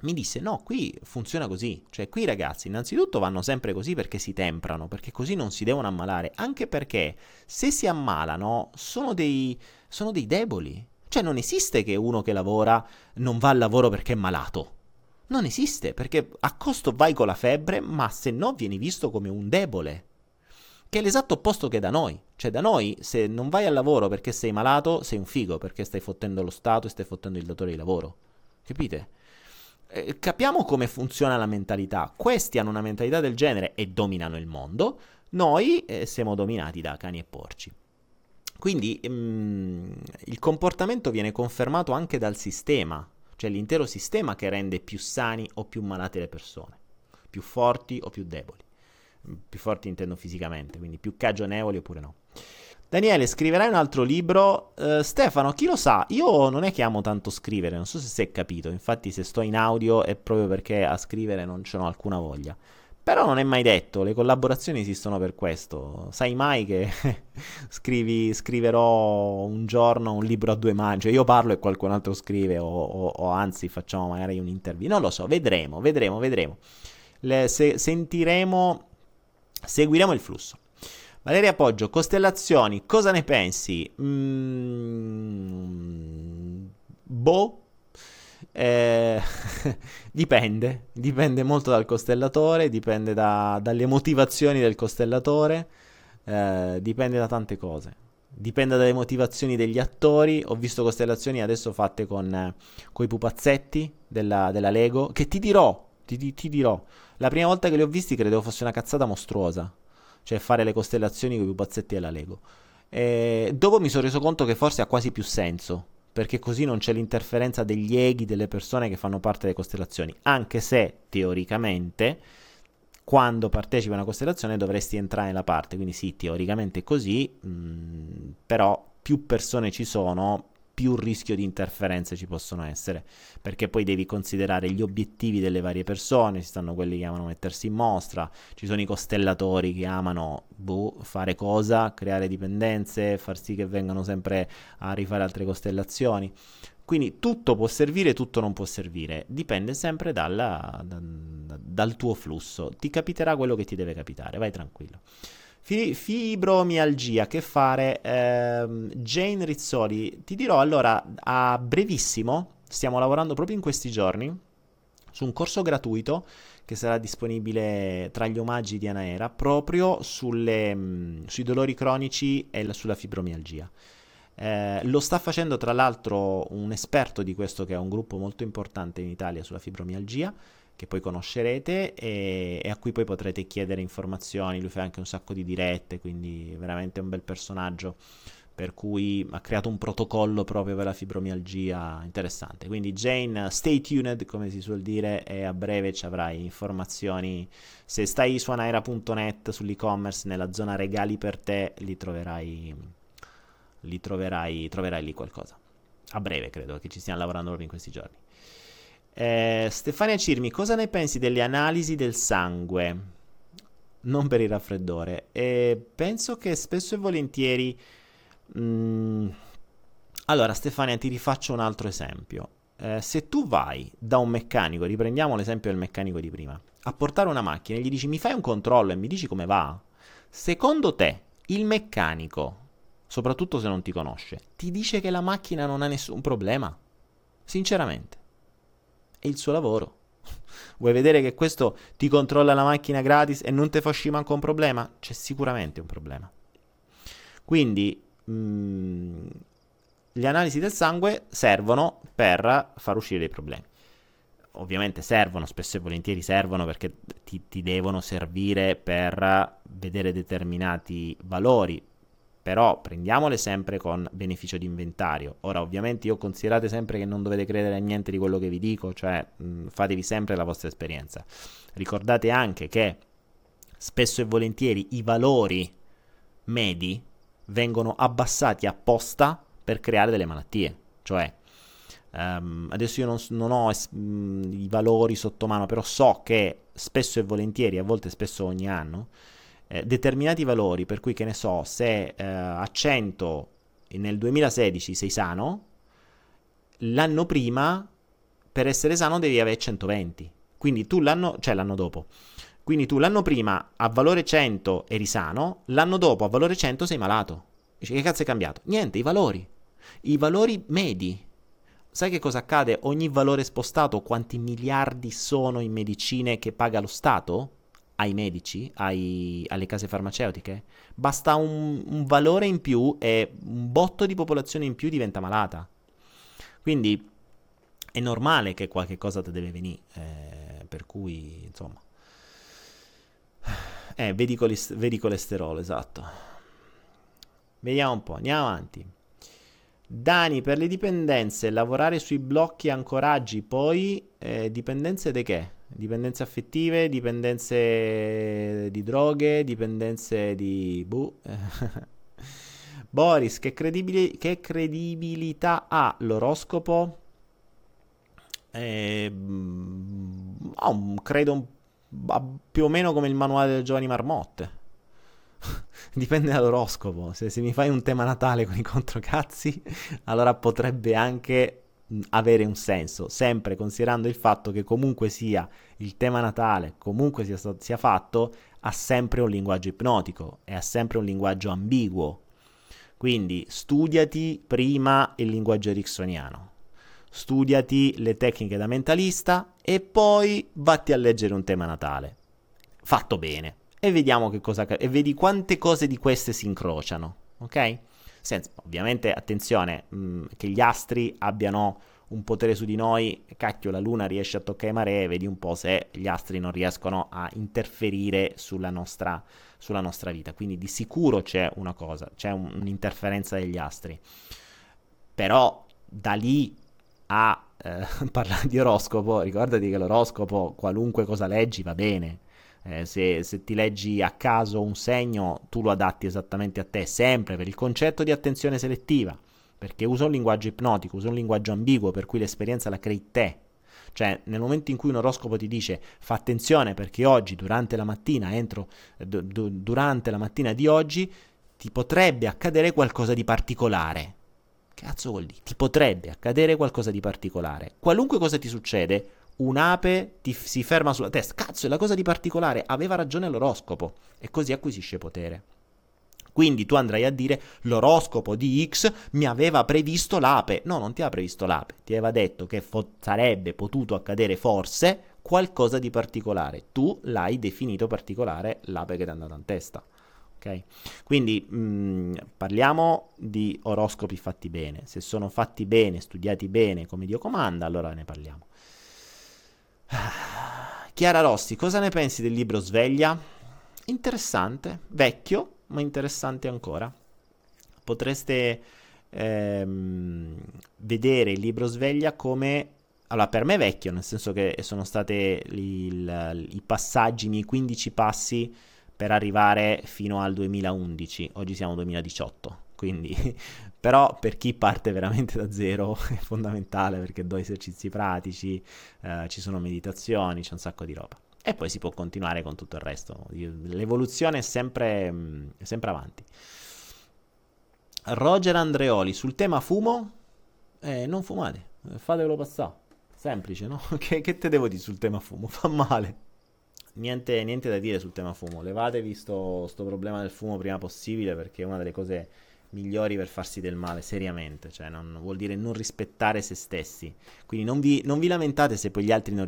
mi disse no, qui funziona così, cioè qui i ragazzi innanzitutto vanno sempre così perché si temprano, perché così non si devono ammalare, anche perché se si ammalano sono dei, sono dei deboli, cioè non esiste che uno che lavora non va al lavoro perché è malato. Non esiste, perché a costo vai con la febbre, ma se no vieni visto come un debole. Che è l'esatto opposto che da noi. Cioè, da noi, se non vai al lavoro perché sei malato, sei un figo, perché stai fottendo lo Stato e stai fottendo il datore di lavoro. Capite? Eh, capiamo come funziona la mentalità. Questi hanno una mentalità del genere e dominano il mondo. Noi eh, siamo dominati da cani e porci. Quindi mm, il comportamento viene confermato anche dal sistema, cioè l'intero sistema che rende più sani o più malate le persone, più forti o più deboli. Mm, più forti intendo fisicamente, quindi più cagionevoli oppure no. Daniele, scriverai un altro libro? Uh, Stefano, chi lo sa? Io non è che amo tanto scrivere, non so se si è capito, infatti se sto in audio è proprio perché a scrivere non ce n'ho alcuna voglia. Però non è mai detto, le collaborazioni esistono per questo. Sai mai che scrivi, scriverò un giorno un libro a due mani, cioè io parlo e qualcun altro scrive o, o, o anzi facciamo magari un'intervista. Non lo so, vedremo, vedremo, vedremo. Le, se, sentiremo, seguiremo il flusso. Valeria Poggio, costellazioni, cosa ne pensi? Mm, boh, eh, dipende, dipende molto dal costellatore, dipende da, dalle motivazioni del costellatore, eh, dipende da tante cose. Dipende dalle motivazioni degli attori. Ho visto costellazioni adesso fatte con eh, i pupazzetti della, della, Lego. Che ti dirò, ti, ti, dirò. La prima volta che li ho visti credevo fosse una cazzata mostruosa. Cioè fare le costellazioni con i pupazzetti della Lego. E dopo mi sono reso conto che forse ha quasi più senso perché così non c'è l'interferenza degli eghi delle persone che fanno parte delle costellazioni, anche se teoricamente quando partecipi a una costellazione dovresti entrare nella parte, quindi sì, teoricamente è così, mh, mm, però più persone ci sono, più rischio di interferenze ci possono essere, perché poi devi considerare gli obiettivi delle varie persone, ci stanno quelli che amano mettersi in mostra, ci sono i costellatori che amano boh, fare cosa, creare dipendenze, far sì che vengano sempre a rifare altre costellazioni. Quindi tutto può servire, tutto non può servire, dipende sempre dalla, da, dal tuo flusso. Ti capiterà quello che ti deve capitare, vai tranquillo. Fi- fibromialgia, che fare? Ehm, Jane Rizzoli, ti dirò allora, a brevissimo, stiamo lavorando proprio in questi giorni su un corso gratuito che sarà disponibile tra gli omaggi di Anaera proprio sulle, mm, sui dolori cronici e la, sulla fibromialgia. Eh, lo sta facendo tra l'altro un esperto di questo che è un gruppo molto importante in Italia sulla fibromialgia che poi conoscerete e, e, a cui poi potrete chiedere informazioni. Lui fa anche un sacco di dirette, quindi veramente un bel personaggio. Per cui ha creato un protocollo proprio per la fibromialgia interessante. Quindi, Jane, stay tuned, come si suol dire, e a breve ci avrai informazioni. Se stai su anaera.net sull'e-commerce, nella zona regali per te, li troverai, li troverai, troverai lì qualcosa. A breve, credo che ci stiamo lavorando in questi giorni. Eh, Stefania Cirmi, cosa ne pensi delle analisi del sangue? Non per il raffreddore. Eh, penso che spesso e volentieri... Mh... Mm, allora, Stefania, ti rifaccio un altro esempio. Eh, se tu vai da un meccanico, riprendiamo l'esempio del meccanico di prima, a portare una macchina e gli dici mi fai un controllo e mi dici come va, secondo te il meccanico, soprattutto se non ti conosce, ti dice che la macchina non ha nessun problema? Sinceramente è il suo lavoro. Vuoi vedere che questo ti controlla la macchina gratis e non ti fa uscire manco un problema? C'è sicuramente un problema. Quindi mm, le analisi del sangue servono per far uscire dei problemi. Ovviamente servono, spesso e volentieri servono perché ti, ti devono servire per vedere determinati valori, però prendiamole sempre con beneficio di inventario. Ora, ovviamente, io considerate sempre che non dovete credere a niente di quello che vi dico, cioè mh, fatevi sempre la vostra esperienza. Ricordate anche che spesso e volentieri i valori medi vengono abbassati apposta per creare delle malattie, cioè um, adesso io non, non ho es- mh, i valori sotto mano, però so che spesso e volentieri, a volte spesso ogni anno, eh, determinati valori, per cui che ne so, se eh, a 100 nel 2016 sei sano, l'anno prima per essere sano devi avere 120. Quindi tu l'anno, cioè l'anno dopo. Quindi tu l'anno prima a valore 100 eri sano, l'anno dopo a valore 100 sei malato. Dici che cazzo è cambiato? Niente, i valori. I valori medi. sai che cosa accade? Ogni valore spostato, quanti miliardi sono in medicine che paga lo Stato? Ai medici, ai, alle case farmaceutiche. Basta un, un, valore in più e un botto di popolazione in più diventa malata. Quindi è normale che qualche cosa ti deve venire. Eh, per cui, insomma. Eh, vedi, colest- vedi colesterolo, esatto. Vediamo un po', andiamo avanti. Dani, per le dipendenze, lavorare sui blocchi ancoraggi, poi eh, dipendenze di che? Dipendenze affettive, dipendenze di droghe, dipendenze di... Buh. Boris, che, credibili- che, credibilità ha l'oroscopo? Eh, oh, credo più o meno come il manuale delle giovani marmotte. Dipende dall'oroscopo. Se, se mi fai un tema natale con i controcazzi, allora potrebbe anche avere un senso, sempre considerando il fatto che comunque sia il tema natale, comunque sia, sia fatto, ha sempre un linguaggio ipnotico e ha sempre un linguaggio ambiguo. Quindi studiati prima il linguaggio ericksoniano, studiati le tecniche da mentalista e poi vatti a leggere un tema natale. Fatto bene. E vediamo che cosa e vedi quante cose di queste si incrociano, ok? Senza, ovviamente, attenzione, mh, mm, che gli astri abbiano un potere su di noi, cacchio, la luna riesce a toccare maree, vedi un po' se gli astri non riescono a interferire sulla nostra, sulla nostra vita. Quindi di sicuro c'è una cosa, c'è un, un'interferenza degli astri. Però da lì a eh, parlare di oroscopo, ricordati che l'oroscopo, qualunque cosa leggi, va bene eh, se, se, ti leggi a caso un segno, tu lo adatti esattamente a te, sempre per il concetto di attenzione selettiva, perché usa un linguaggio ipnotico, usa un linguaggio ambiguo, per cui l'esperienza la crei te. Cioè, nel momento in cui un oroscopo ti dice fa attenzione perché oggi, durante la mattina, entro, d- d- durante la mattina di oggi, ti potrebbe accadere qualcosa di particolare. Cazzo vuol dire? Ti potrebbe accadere qualcosa di particolare. Qualunque cosa ti succede, un'ape ti, si ferma sulla testa. Cazzo, è la cosa di particolare, aveva ragione l'oroscopo e così acquisisce potere. Quindi tu andrai a dire l'oroscopo di X mi aveva previsto l'ape. No, non ti aveva previsto l'ape, ti aveva detto che fo- sarebbe potuto accadere forse qualcosa di particolare. Tu l'hai definito particolare l'ape che ti è andata in testa. Ok? Quindi mh, mm, parliamo di oroscopi fatti bene. Se sono fatti bene, studiati bene come Dio comanda, allora ne parliamo. Chiara Rossi, cosa ne pensi del libro Sveglia? Interessante, vecchio, ma interessante ancora. Potreste ehm, vedere il libro Sveglia come... Allora, per me è vecchio, nel senso che sono stati i passaggi, i miei 15 passi per arrivare fino al 2011. Oggi siamo 2018, quindi però per chi parte veramente da zero è fondamentale perché do esercizi pratici, eh, ci sono meditazioni, c'è un sacco di roba. E poi si può continuare con tutto il resto. L'evoluzione è sempre, mm, è sempre avanti. Roger Andreoli, sul tema fumo, eh, non fumate, fatevelo passare. Semplice, no? che, che, te devo dire sul tema fumo? Fa male. Niente, niente da dire sul tema fumo. Levatevi sto, sto problema del fumo prima possibile perché è una delle cose migliori per farsi del male, seriamente, cioè non, vuol dire non rispettare se stessi. Quindi non vi, non vi lamentate se poi gli altri non,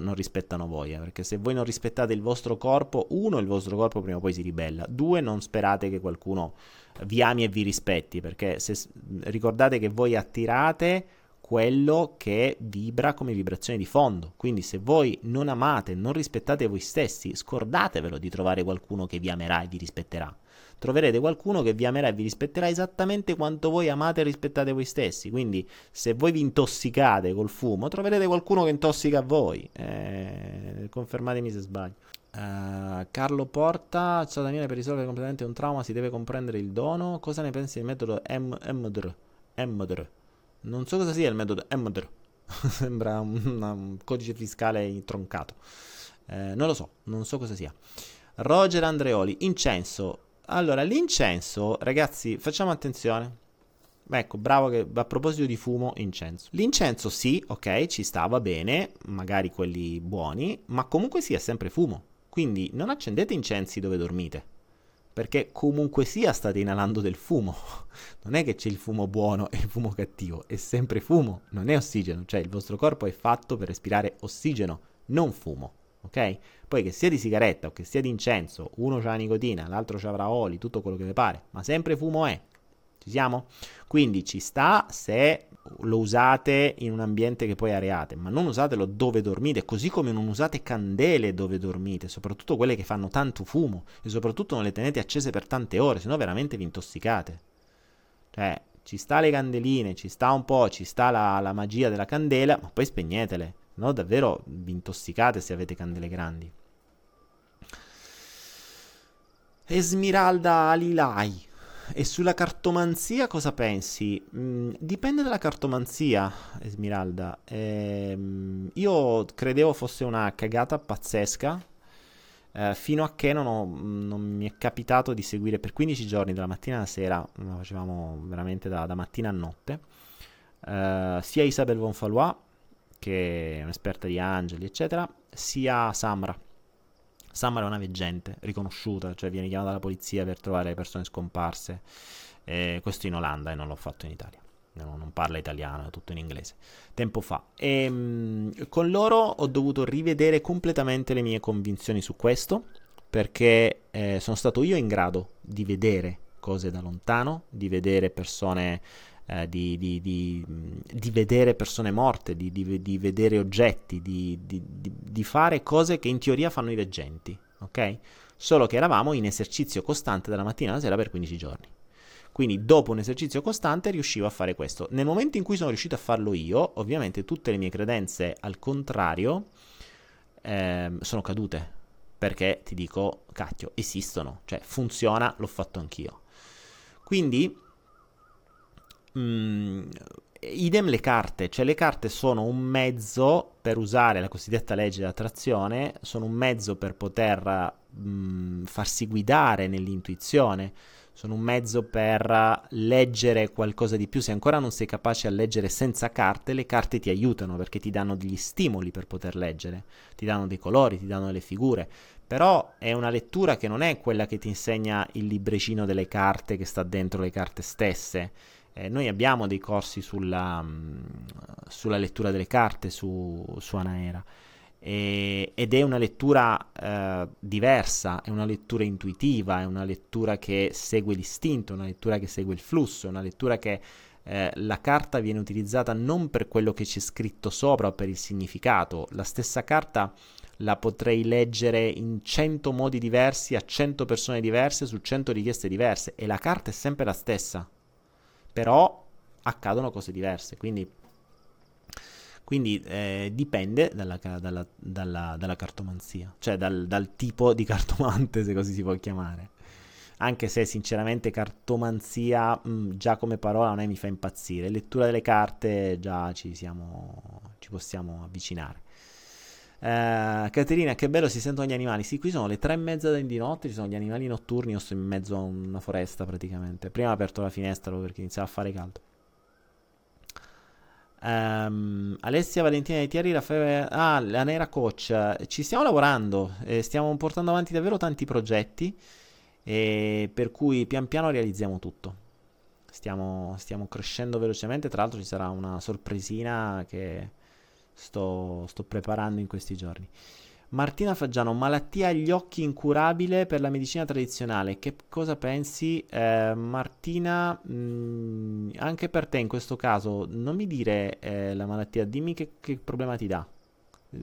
non rispettano voi, eh, perché se voi non rispettate il vostro corpo, uno, il vostro corpo prima o poi si ribella, due, non sperate che qualcuno vi ami e vi rispetti, perché se, ricordate che voi attirate quello che vibra come vibrazione di fondo. Quindi se voi non amate, non rispettate voi stessi, scordatevelo di trovare qualcuno che vi amerà e vi rispetterà troverete qualcuno che vi amerà e vi rispetterà esattamente quanto voi amate e rispettate voi stessi. Quindi, se voi vi intossicate col fumo, troverete qualcuno che intossica voi. Eh, confermatemi se sbaglio. Uh, Carlo Porta, ciao Daniele, per risolvere completamente un trauma si deve comprendere il dono. Cosa ne pensi del metodo M- MDR? MDR. Non so cosa sia il metodo MDR. Sembra un, un, codice fiscale troncato. Eh, non lo so, non so cosa sia. Roger Andreoli, incenso, allora, l'incenso, ragazzi, facciamo attenzione. Ecco, bravo che a proposito di fumo, incenso. L'incenso sì, ok, ci sta, va bene, magari quelli buoni, ma comunque è sempre fumo. Quindi non accendete incensi dove dormite. perché comunque sia state inalando del fumo. Non è che c'è il fumo buono e il fumo cattivo, è sempre fumo, non è ossigeno, cioè il vostro corpo è fatto per respirare ossigeno, non fumo, ok? Poi che sia di sigaretta o che sia di incenso, uno c'ha la nicotina, l'altro c'avrà oli, tutto quello che vi pare, ma sempre fumo è. Ci siamo? Quindi ci sta se lo usate in un ambiente che poi areate, ma non usatelo dove dormite, così come non usate candele dove dormite, soprattutto quelle che fanno tanto fumo e soprattutto non le tenete accese per tante ore, sennò veramente vi intossicate. Cioè, ci sta le candeline, ci sta un po', ci sta la, la magia della candela, ma poi spegnetele, no? Davvero vi intossicate se avete candele grandi. Esmeralda Alilai e sulla cartomanzia cosa pensi? Mm, dipende dalla cartomanzia, Esmeralda. Ehm, io credevo fosse una cagata pazzesca. Eh, fino a che non, ho, non, mi è capitato di seguire per 15 giorni, dalla mattina alla sera, lo facevamo veramente da, da mattina a notte, eh, sia Isabel von Valois, che è un'esperta di angeli, eccetera, sia Samra Summer è una veggente, riconosciuta, cioè viene chiamata dalla polizia per trovare le persone scomparse. Eh, questo in Olanda e non l'ho fatto in Italia. No, non parla italiano, è tutto in inglese. Tempo fa. E, mh, con loro ho dovuto rivedere completamente le mie convinzioni su questo, perché eh, sono stato io in grado di vedere cose da lontano, di vedere persone eh, di, di, di, di, vedere persone morte, di, vedere oggetti, di, fare cose che in teoria fanno i veggenti, ok? Solo che eravamo in esercizio costante dalla mattina alla sera per 15 giorni. Quindi dopo un esercizio costante riuscivo a fare questo. Nel momento in cui sono riuscito a farlo io, ovviamente tutte le mie credenze al contrario eh, sono cadute. Perché ti dico, cacchio, esistono, cioè funziona, l'ho fatto anch'io. Quindi Mm, idem le carte, cioè le carte sono un mezzo per usare la cosiddetta legge dell'attrazione, sono un mezzo per poter mm, farsi guidare nell'intuizione, sono un mezzo per leggere qualcosa di più. Se ancora non sei capace a leggere senza carte, le carte ti aiutano perché ti danno degli stimoli per poter leggere, ti danno dei colori, ti danno delle figure. Però è una lettura che non è quella che ti insegna il librecino delle carte che sta dentro le carte stesse eh, noi abbiamo dei corsi sulla, mm, sulla lettura delle carte su, su Anaera e, ed è una lettura eh, diversa, è una lettura intuitiva, è una lettura che segue l'istinto, una lettura che segue il flusso, una lettura che eh, la carta viene utilizzata non per quello che c'è scritto sopra o per il significato, la stessa carta la potrei leggere in 100 modi diversi a 100 persone diverse su 100 richieste diverse. E la carta è sempre la stessa però accadono cose diverse, quindi, quindi eh, dipende dalla, dalla, dalla, dalla, cartomanzia, cioè dal, dal tipo di cartomante, se così si può chiamare. Anche se sinceramente cartomanzia mh, mm, già come parola non è mi fa impazzire, lettura delle carte già ci, siamo, ci possiamo avvicinare. Uh, Caterina, che bello si sentono gli animali. Sì, qui sono le tre e mezza di notte, ci sono gli animali notturni. Io sto in mezzo a una foresta praticamente. Prima ho aperto la finestra perché iniziava a fare caldo. Um, Alessia Valentina di Thierry, Raffaele. Ah, la Nera Coach. Ci stiamo lavorando, eh, stiamo portando avanti davvero tanti progetti. E per cui pian piano realizziamo tutto. Stiamo, stiamo crescendo velocemente. Tra l'altro, ci sarà una sorpresina che sto, sto preparando in questi giorni. Martina Faggiano, malattia agli occhi incurabile per la medicina tradizionale. Che cosa pensi? Eh, Martina, mh, mm, anche per te in questo caso, non mi dire eh, la malattia, dimmi che, che problema ti dà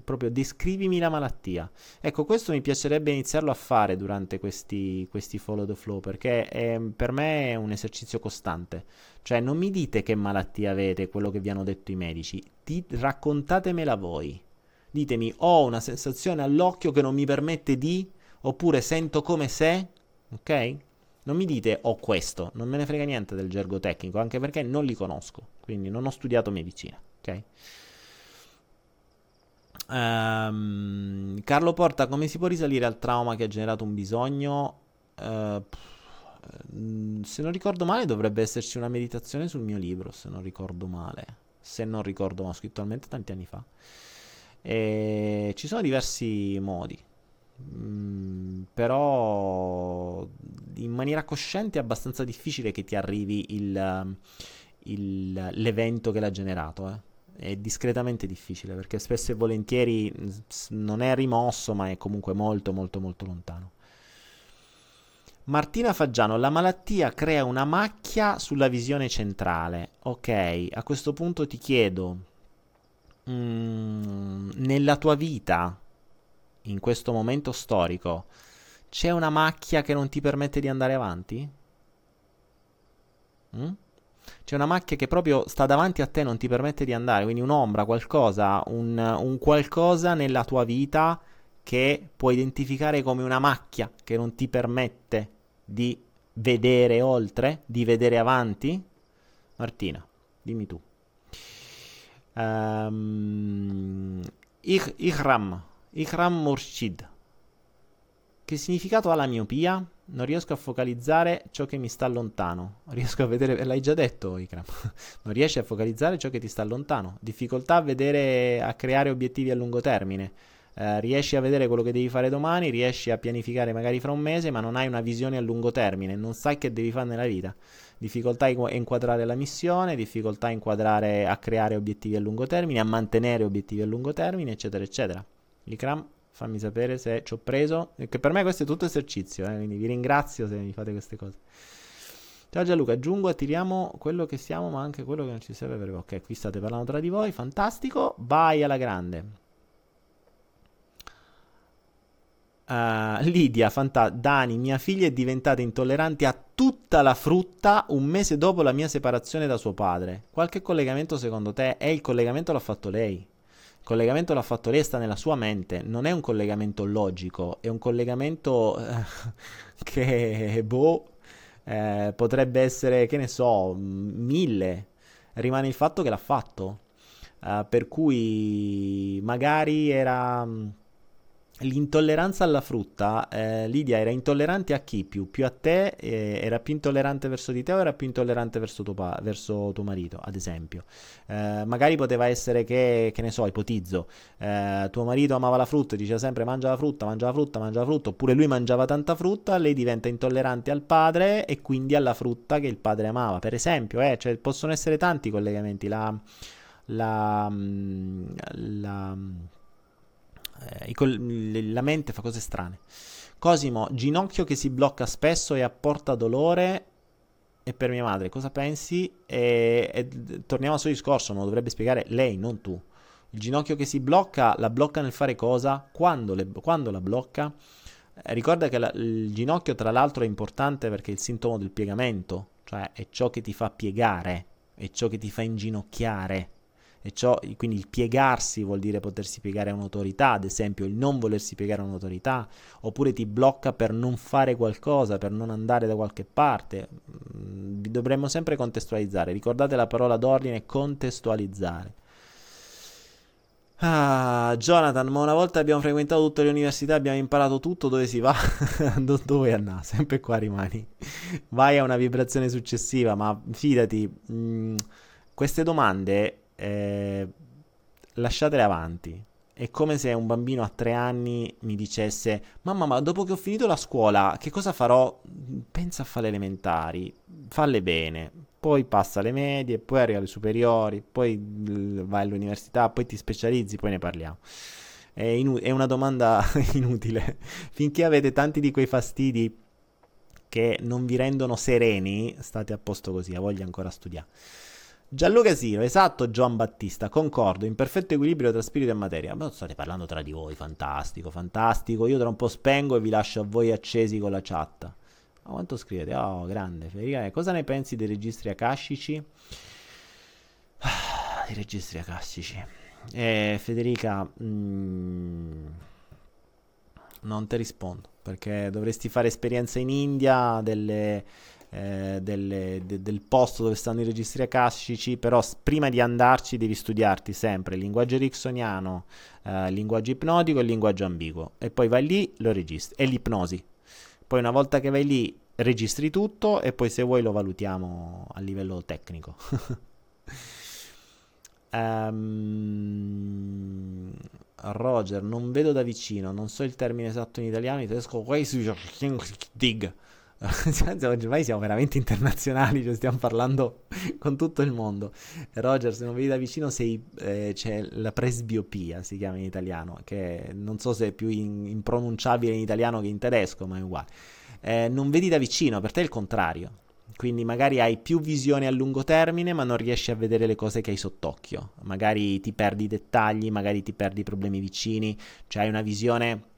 proprio descrivimi la malattia. Ecco, questo mi piacerebbe iniziarlo a fare durante questi, questi follow the flow perché è, per me è un esercizio costante. Cioè, non mi dite che malattia avete, quello che vi hanno detto i medici, Di, raccontatemela voi. Ditemi, ho una sensazione all'occhio che non mi permette di, oppure sento come se, ok? Non mi dite ho questo, non me ne frega niente del gergo tecnico, anche perché non li conosco, quindi non ho studiato medicina, ok? Um, Carlo Porta, come si può risalire al trauma che ha generato un bisogno? Uh, se non ricordo male, dovrebbe esserci una meditazione sul mio libro. Se non ricordo male, se non ricordo, ho scritto talmente tanti anni fa. E ci sono diversi modi, Mm, però in maniera cosciente è abbastanza difficile che ti arrivi il, il, l'evento che l'ha generato. Eh. È discretamente difficile perché spesso e volentieri non è rimosso, ma è comunque molto, molto, molto lontano. Martina Faggiano, la malattia crea una macchia sulla visione centrale. Ok, a questo punto ti chiedo, mm, nella tua vita, in questo momento storico, c'è una macchia che non ti permette di andare avanti? Mm? C'è una macchia che proprio sta davanti a te, non ti permette di andare, quindi un'ombra, qualcosa, un, un qualcosa nella tua vita che puoi identificare come una macchia che non ti permette di vedere oltre, di vedere avanti? Martina, dimmi tu. Um, Ihram, Ihram Murshid. Che significato ha la miopia? Non riesco a focalizzare ciò che mi sta lontano. Riesco a vedere, l'hai già detto, Ikram. non riesci a focalizzare ciò che ti sta lontano. Difficoltà a vedere, a creare obiettivi a lungo termine. Uh, riesci a vedere quello che devi fare domani, riesci a pianificare magari fra un mese, ma non hai una visione a lungo termine, non sai che devi fare nella vita. Difficoltà a inquadrare la missione, difficoltà a inquadrare, a creare obiettivi a lungo termine, a mantenere obiettivi a lungo termine, eccetera, eccetera. Ikram fammi sapere se ci ho preso. Che per me questo è tutto esercizio, eh, quindi vi ringrazio se mi fate queste cose. Ciao Gianluca, aggiungo, attiriamo quello che siamo, ma anche quello che non ci serve per... Ok, qui state parlando tra di voi, fantastico. Vai alla grande. Uh, Lidia, fanta- Dani, mia figlia è diventata intollerante a tutta la frutta un mese dopo la mia separazione da suo padre. Qualche collegamento secondo te? E il collegamento l'ha fatto lei? Il collegamento l'ha fatto lei, sta nella sua mente, non è un collegamento logico, è un collegamento eh, che, boh, eh, potrebbe essere, che ne so, mille. Rimane il fatto che l'ha fatto. Uh, per cui magari era l'intolleranza alla frutta, eh, Lidia era intollerante a chi più? Più a te? Eh, era più intollerante verso di te o era più intollerante verso tuo, pa- verso tuo marito, ad esempio? Eh, magari poteva essere che, che ne so, ipotizzo, eh, tuo marito amava la frutta e diceva sempre mangia la frutta, mangia la frutta, mangia la frutta, oppure lui mangiava tanta frutta, lei diventa intollerante al padre e quindi alla frutta che il padre amava, per esempio, eh, cioè, possono essere tanti collegamenti, la... la, mm, la eh, la mente fa cose strane. Cosimo, ginocchio che si blocca spesso e apporta dolore. E per mia madre, cosa pensi? E, e, torniamo al suo discorso, non lo dovrebbe spiegare lei, non tu. Il ginocchio che si blocca, la blocca nel fare cosa? Quando, le, quando la blocca? Eh, ricorda che la, il ginocchio, tra l'altro, è importante perché è il sintomo del piegamento, cioè è ciò che ti fa piegare, è ciò che ti fa inginocchiare. E ciò, quindi il piegarsi vuol dire potersi piegare a un'autorità, ad esempio il non volersi piegare a un'autorità, oppure ti blocca per non fare qualcosa, per non andare da qualche parte. Mm, dovremmo sempre contestualizzare. Ricordate la parola d'ordine, contestualizzare. Ah, Jonathan, ma una volta abbiamo frequentato tutte le università, abbiamo imparato tutto, dove si va? dove vuoi andare? Sempre qua rimani. Vai a una vibrazione successiva, ma fidati, mh, mm, queste domande eh, lasciatele avanti. È come se un bambino a tre anni mi dicesse: Mamma, ma dopo che ho finito la scuola, che cosa farò? Pensa a fare le elementari, falle bene, poi passa alle medie, poi arriva alle superiori, poi vai all'università, poi ti specializzi, poi ne parliamo. È, inu- è una domanda inutile. Finché avete tanti di quei fastidi che non vi rendono sereni, state a posto così, ha voglia ancora studiare. Gianluca Siro, esatto, Gian Battista, concordo, in perfetto equilibrio tra spirito e materia. Ma state parlando tra di voi, fantastico, fantastico. Io tra un po' spengo e vi lascio a voi accesi con la chat. Ma quanto scrivete? Oh, grande. Federica, eh, cosa ne pensi dei registri akashici? Ah, I registri akashici. Eh, Federica, mm, non ti rispondo perché dovresti fare esperienza in India delle eh, delle, de, del posto dove stanno i registri akashici, però prima di andarci devi studiarti sempre il linguaggio ericksoniano, eh, linguaggio ipnotico e linguaggio ambiguo e poi vai lì, lo registri, e l'ipnosi. Poi una volta che vai lì registri tutto e poi se vuoi lo valutiamo a livello tecnico. um, Roger, non vedo da vicino, non so il termine esatto in italiano, in tedesco dig. Ormai siamo veramente internazionali, cioè stiamo parlando con tutto il mondo. Roger, se non vedi da vicino sei, eh, c'è la presbiopia, si chiama in italiano, che non so se è più in, impronunciabile in italiano che in tedesco, ma è uguale. Eh, non vedi da vicino, per te è il contrario. Quindi magari hai più visione a lungo termine, ma non riesci a vedere le cose che hai sott'occhio. Magari ti perdi i dettagli, magari ti perdi i problemi vicini, cioè hai una visione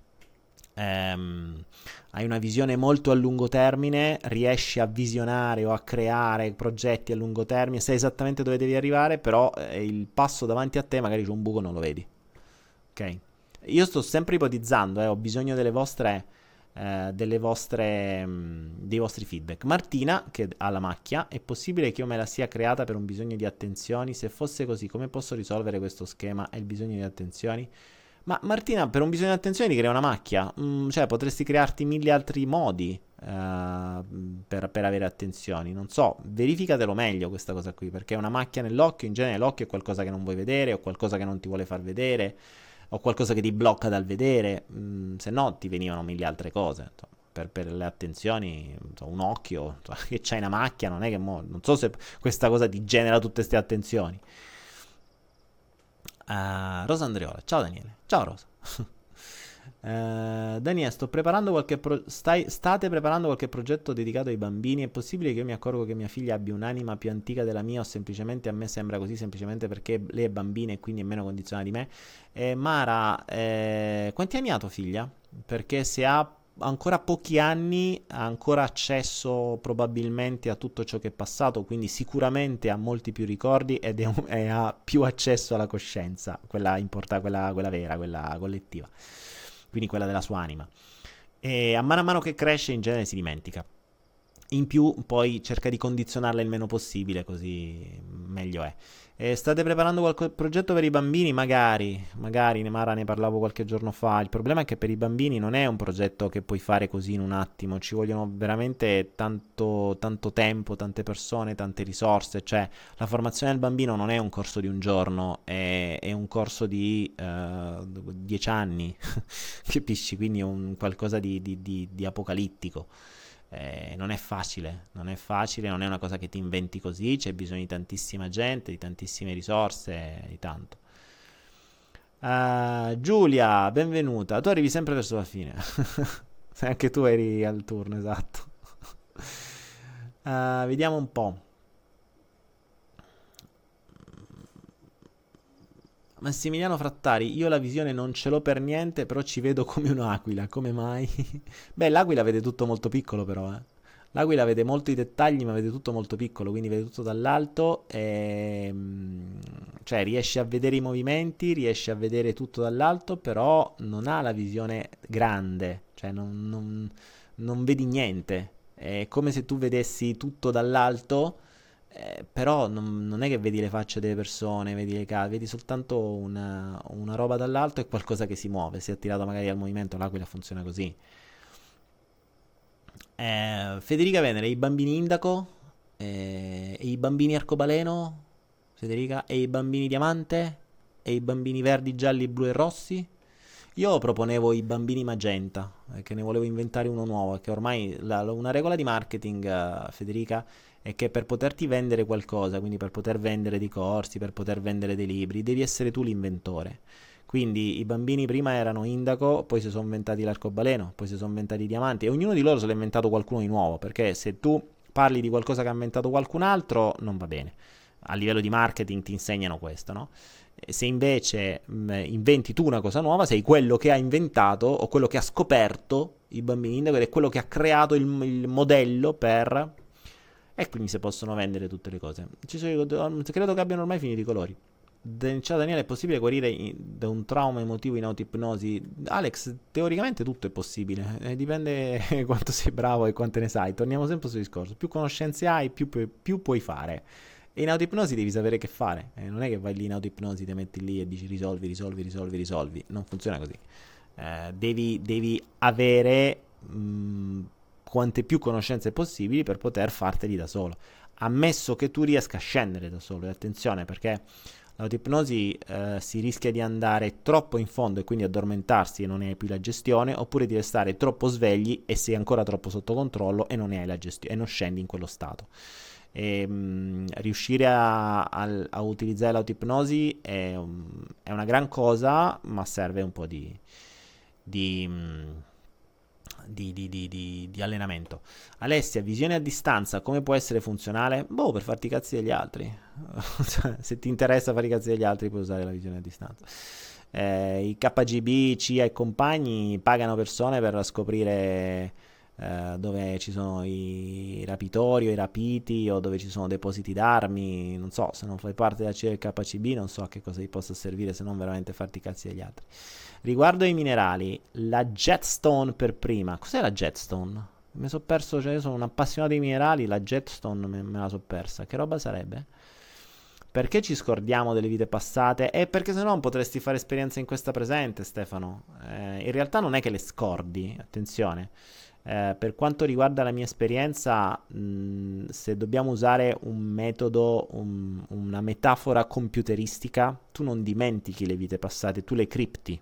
ehm, hai una visione molto a lungo termine, riesci a visionare o a creare progetti a lungo termine, sai esattamente dove devi arrivare, però eh, il passo davanti a te magari c'è un buco non lo vedi. Ok? Io sto sempre ipotizzando, eh, ho bisogno delle vostre eh, vostre, mm, dei vostri feedback. Martina, che ha la macchia, è possibile che io me la sia creata per un bisogno di attenzioni? Se fosse così, come posso risolvere questo schema e il bisogno di attenzioni? Ma Martina, per un bisogno di attenzioni crea una macchia, mm, cioè potresti crearti mille altri modi uh, per, per, avere attenzioni. Non so, verificatelo meglio questa cosa qui, perché una macchia nell'occhio, in genere l'occhio è qualcosa che non vuoi vedere o qualcosa che non ti vuole far vedere o qualcosa che ti blocca dal vedere, mm, se no ti venivano mille altre cose. Per, per, le attenzioni, un occhio che c'hai una macchia, non è che mo, non so se questa cosa ti genera tutte queste attenzioni. Uh, Rosa Andreola, ciao Daniele, ciao Rosa. Uh, Daniele, sto preparando qualche pro- stai, state preparando qualche progetto dedicato ai bambini? È possibile che io mi accorgo che mia figlia abbia un'anima più antica della mia o semplicemente a me sembra così semplicemente perché lei è bambina e quindi è meno condizionata di me? Eh, Mara, eh, quanti anni ha tua figlia? Perché se ha ancora pochi anni ha ancora accesso probabilmente a tutto ciò che è passato, quindi sicuramente ha molti più ricordi ed è e ha più accesso alla coscienza, quella, importa, quella, quella vera, quella collettiva quindi quella della sua anima. E a mano a mano che cresce in genere si dimentica. In più poi cerca di condizionarla il meno possibile, così meglio è. E state preparando qualche progetto per i bambini? Magari, magari, Mara ne parlavo qualche giorno fa. Il problema è che per i bambini non è un progetto che puoi fare così in un attimo, ci vogliono veramente tanto, tanto tempo, tante persone, tante risorse. Cioè, la formazione del bambino non è un corso di un giorno, è, è un corso di uh, dieci anni, capisci? Quindi è un qualcosa di, di, di, di apocalittico. Eh, non è facile, non è facile, non è una cosa che ti inventi così, c'è bisogno di tantissima gente, di tantissime risorse, di tanto. Uh, Giulia, benvenuta. Tu arrivi sempre verso la fine. Anche tu eri al turno, esatto. Uh, vediamo un po'. Massimiliano Frattari, io la visione non ce l'ho per niente, però ci vedo come un'aquila, come mai? Beh, l'aquila vede tutto molto piccolo però, eh. L'aquila vede molto i dettagli, ma vede tutto molto piccolo, quindi vede tutto dall'alto, e, ehm, cioè riesce a vedere i movimenti, riesce a vedere tutto dall'alto, però non ha la visione grande, cioè non, non, non vedi niente. È come se tu vedessi tutto dall'alto eh, però non, non, è che vedi le facce delle persone, vedi le case, vedi soltanto una, una, roba dall'alto e qualcosa che si muove. Si è attirato magari al movimento, l'aquila funziona così. Eh, Federica Venere, i bambini indaco, eh, i bambini arcobaleno, Federica, e i bambini diamante, e i bambini verdi, gialli, blu e rossi. Io proponevo i bambini magenta, eh, che ne volevo inventare uno nuovo, che ormai la, una regola di marketing, uh, Federica, è che per poterti vendere qualcosa, quindi per poter vendere dei corsi, per poter vendere dei libri, devi essere tu l'inventore. Quindi i bambini prima erano indaco, poi si sono inventati l'arcobaleno, poi si sono inventati i diamanti e ognuno di loro se l'ha inventato qualcuno di nuovo, perché se tu parli di qualcosa che ha inventato qualcun altro non va bene. A livello di marketing ti insegnano questo, no? Se invece mh, inventi tu una cosa nuova, sei quello che ha inventato o quello che ha scoperto i bambini indaco ed è quello che ha creato il, il modello per e quindi si possono vendere tutte le cose. Sono, credo che abbiano ormai finito i colori. Ciao Daniele, è possibile guarire da un trauma emotivo in autoipnosi? Alex, teoricamente tutto è possibile, eh, dipende quanto sei bravo e quante ne sai. Torniamo sempre sul discorso: più conoscenze hai, più, più, più puoi fare. E in autoipnosi devi sapere che fare. Eh, non è che vai lì in autoipnosi, ti metti lì e dici risolvi, risolvi, risolvi, risolvi. Non funziona così. Eh, devi, devi, avere. Mh, mm, quante più conoscenze possibili per poter farteli da solo. Ammesso che tu riesca a scendere da solo, e attenzione perché L'autipnosi eh, si rischia di andare troppo in fondo e quindi addormentarsi e non hai più la gestione, oppure di restare troppo svegli e sei ancora troppo sotto controllo e non hai la gestione e non scendi in quello stato. E, mh, mm, riuscire a, a, a, utilizzare l'autipnosi è, um, è, una gran cosa, ma serve un po' di, di, mm, di, di allenamento. Alessia, visione a distanza, come può essere funzionale? Boh, per farti i cazzi degli altri. Se ti interessa fare i cazzi degli altri, puoi usare la visione a distanza. Eh, I KGB, CIA e compagni pagano persone per scoprire eh, dove ci sono i rapitori o i rapiti o dove ci sono depositi d'armi, non so, se non fai parte della CIA del KCB non so a che cosa ti possa servire se non veramente farti i cazzi degli altri. Riguardo ai minerali, la Jetstone per prima, cos'è la Jetstone? Mi sono perso, cioè io sono un appassionato di minerali, la Jetstone me, me la so persa, che roba sarebbe? Perché ci scordiamo delle vite passate? E perché se no potresti fare esperienza in questa presente, Stefano. Eh, in realtà non è che le scordi, attenzione. Eh, per quanto riguarda la mia esperienza, mh, se dobbiamo usare un metodo, un, una metafora computeristica, tu non dimentichi le vite passate, tu le cripti.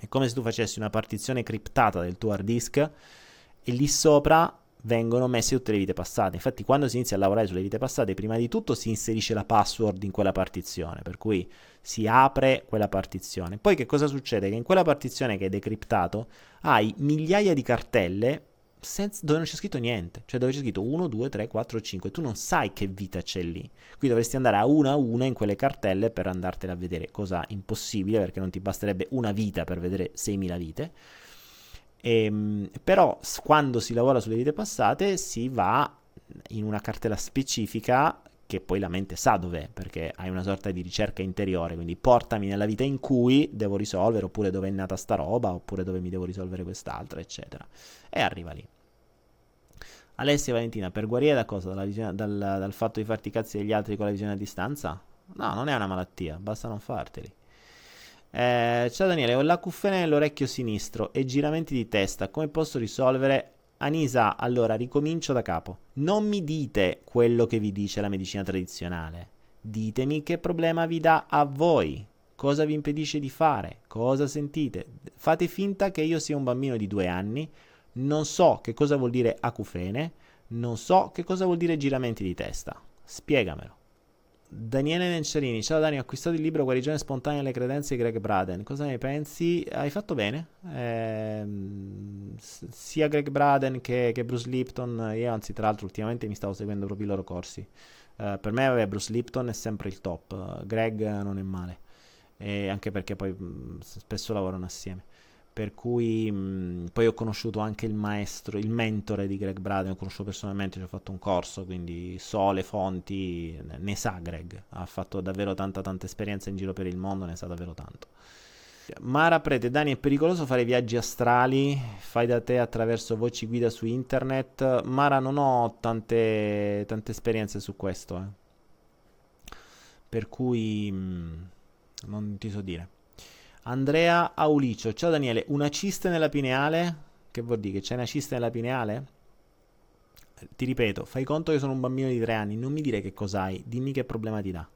È come se tu facessi una partizione criptata del tuo hard disk e lì sopra vengono messe tutte le vite passate. Infatti, quando si inizia a lavorare sulle vite passate, prima di tutto si inserisce la password in quella partizione, per cui si apre quella partizione. Poi che cosa succede? Che in quella partizione che è decriptato hai migliaia di cartelle senza, dove non c'è scritto niente, cioè dove c'è scritto 1, 2, 3, 4, 5, tu non sai che vita c'è lì. Quindi dovresti andare a una a una in quelle cartelle per andartela a vedere, cosa impossibile perché non ti basterebbe una vita per vedere 6.000 vite ehm, però quando si lavora sulle vite passate si va in una cartella specifica che poi la mente sa dov'è, perché hai una sorta di ricerca interiore, quindi portami nella vita in cui devo risolvere, oppure dove è nata sta roba, oppure dove mi devo risolvere quest'altra, eccetera. E arriva lì. Alessia Valentina, per guarire da cosa? Visione, dal, dal fatto di farti cazzi degli altri con la visione a distanza? No, non è una malattia, basta non farteli. Eh, ciao Daniele, ho l'acufene nell'orecchio sinistro e giramenti di testa. Come posso risolvere? Anisa, allora ricomincio da capo. Non mi dite quello che vi dice la medicina tradizionale. Ditemi che problema vi dà a voi. Cosa vi impedisce di fare? Cosa sentite? Fate finta che io sia un bambino di due anni. Non so che cosa vuol dire acufene. Non so che cosa vuol dire giramenti di testa. Spiegamelo. Daniele Nenciarini, ciao Dani, ho acquistato il libro Guarigione spontanea alle credenze di Greg Braden. Cosa ne pensi? Hai fatto bene. Eh, sia Greg Braden che, che, Bruce Lipton, io anzi tra l'altro ultimamente mi stavo seguendo proprio i loro corsi. Eh, per me vabbè, Bruce Lipton è sempre il top, Greg non è male, e anche perché poi mh, spesso lavorano assieme. Per cui mh, poi ho conosciuto anche il maestro, il mentore di Greg Braden, ho conosciuto personalmente, ci ho fatto un corso, quindi so le fonti, ne sa Greg, ha fatto davvero tanta tanta esperienza in giro per il mondo, ne sa davvero tanto. Mara Prete, Dani, è pericoloso fare viaggi astrali? Fai da te attraverso voci guida su internet? Mara, non ho tante, tante esperienze su questo, eh. per cui mh, non ti so dire. Andrea Aulicio, ciao Daniele, una cista nella pineale? Che vuol dire? Che c'è una cista nella pineale? Ti ripeto, fai conto che sono un bambino di tre anni, non mi dire che cos'hai, dimmi che problema ti dà.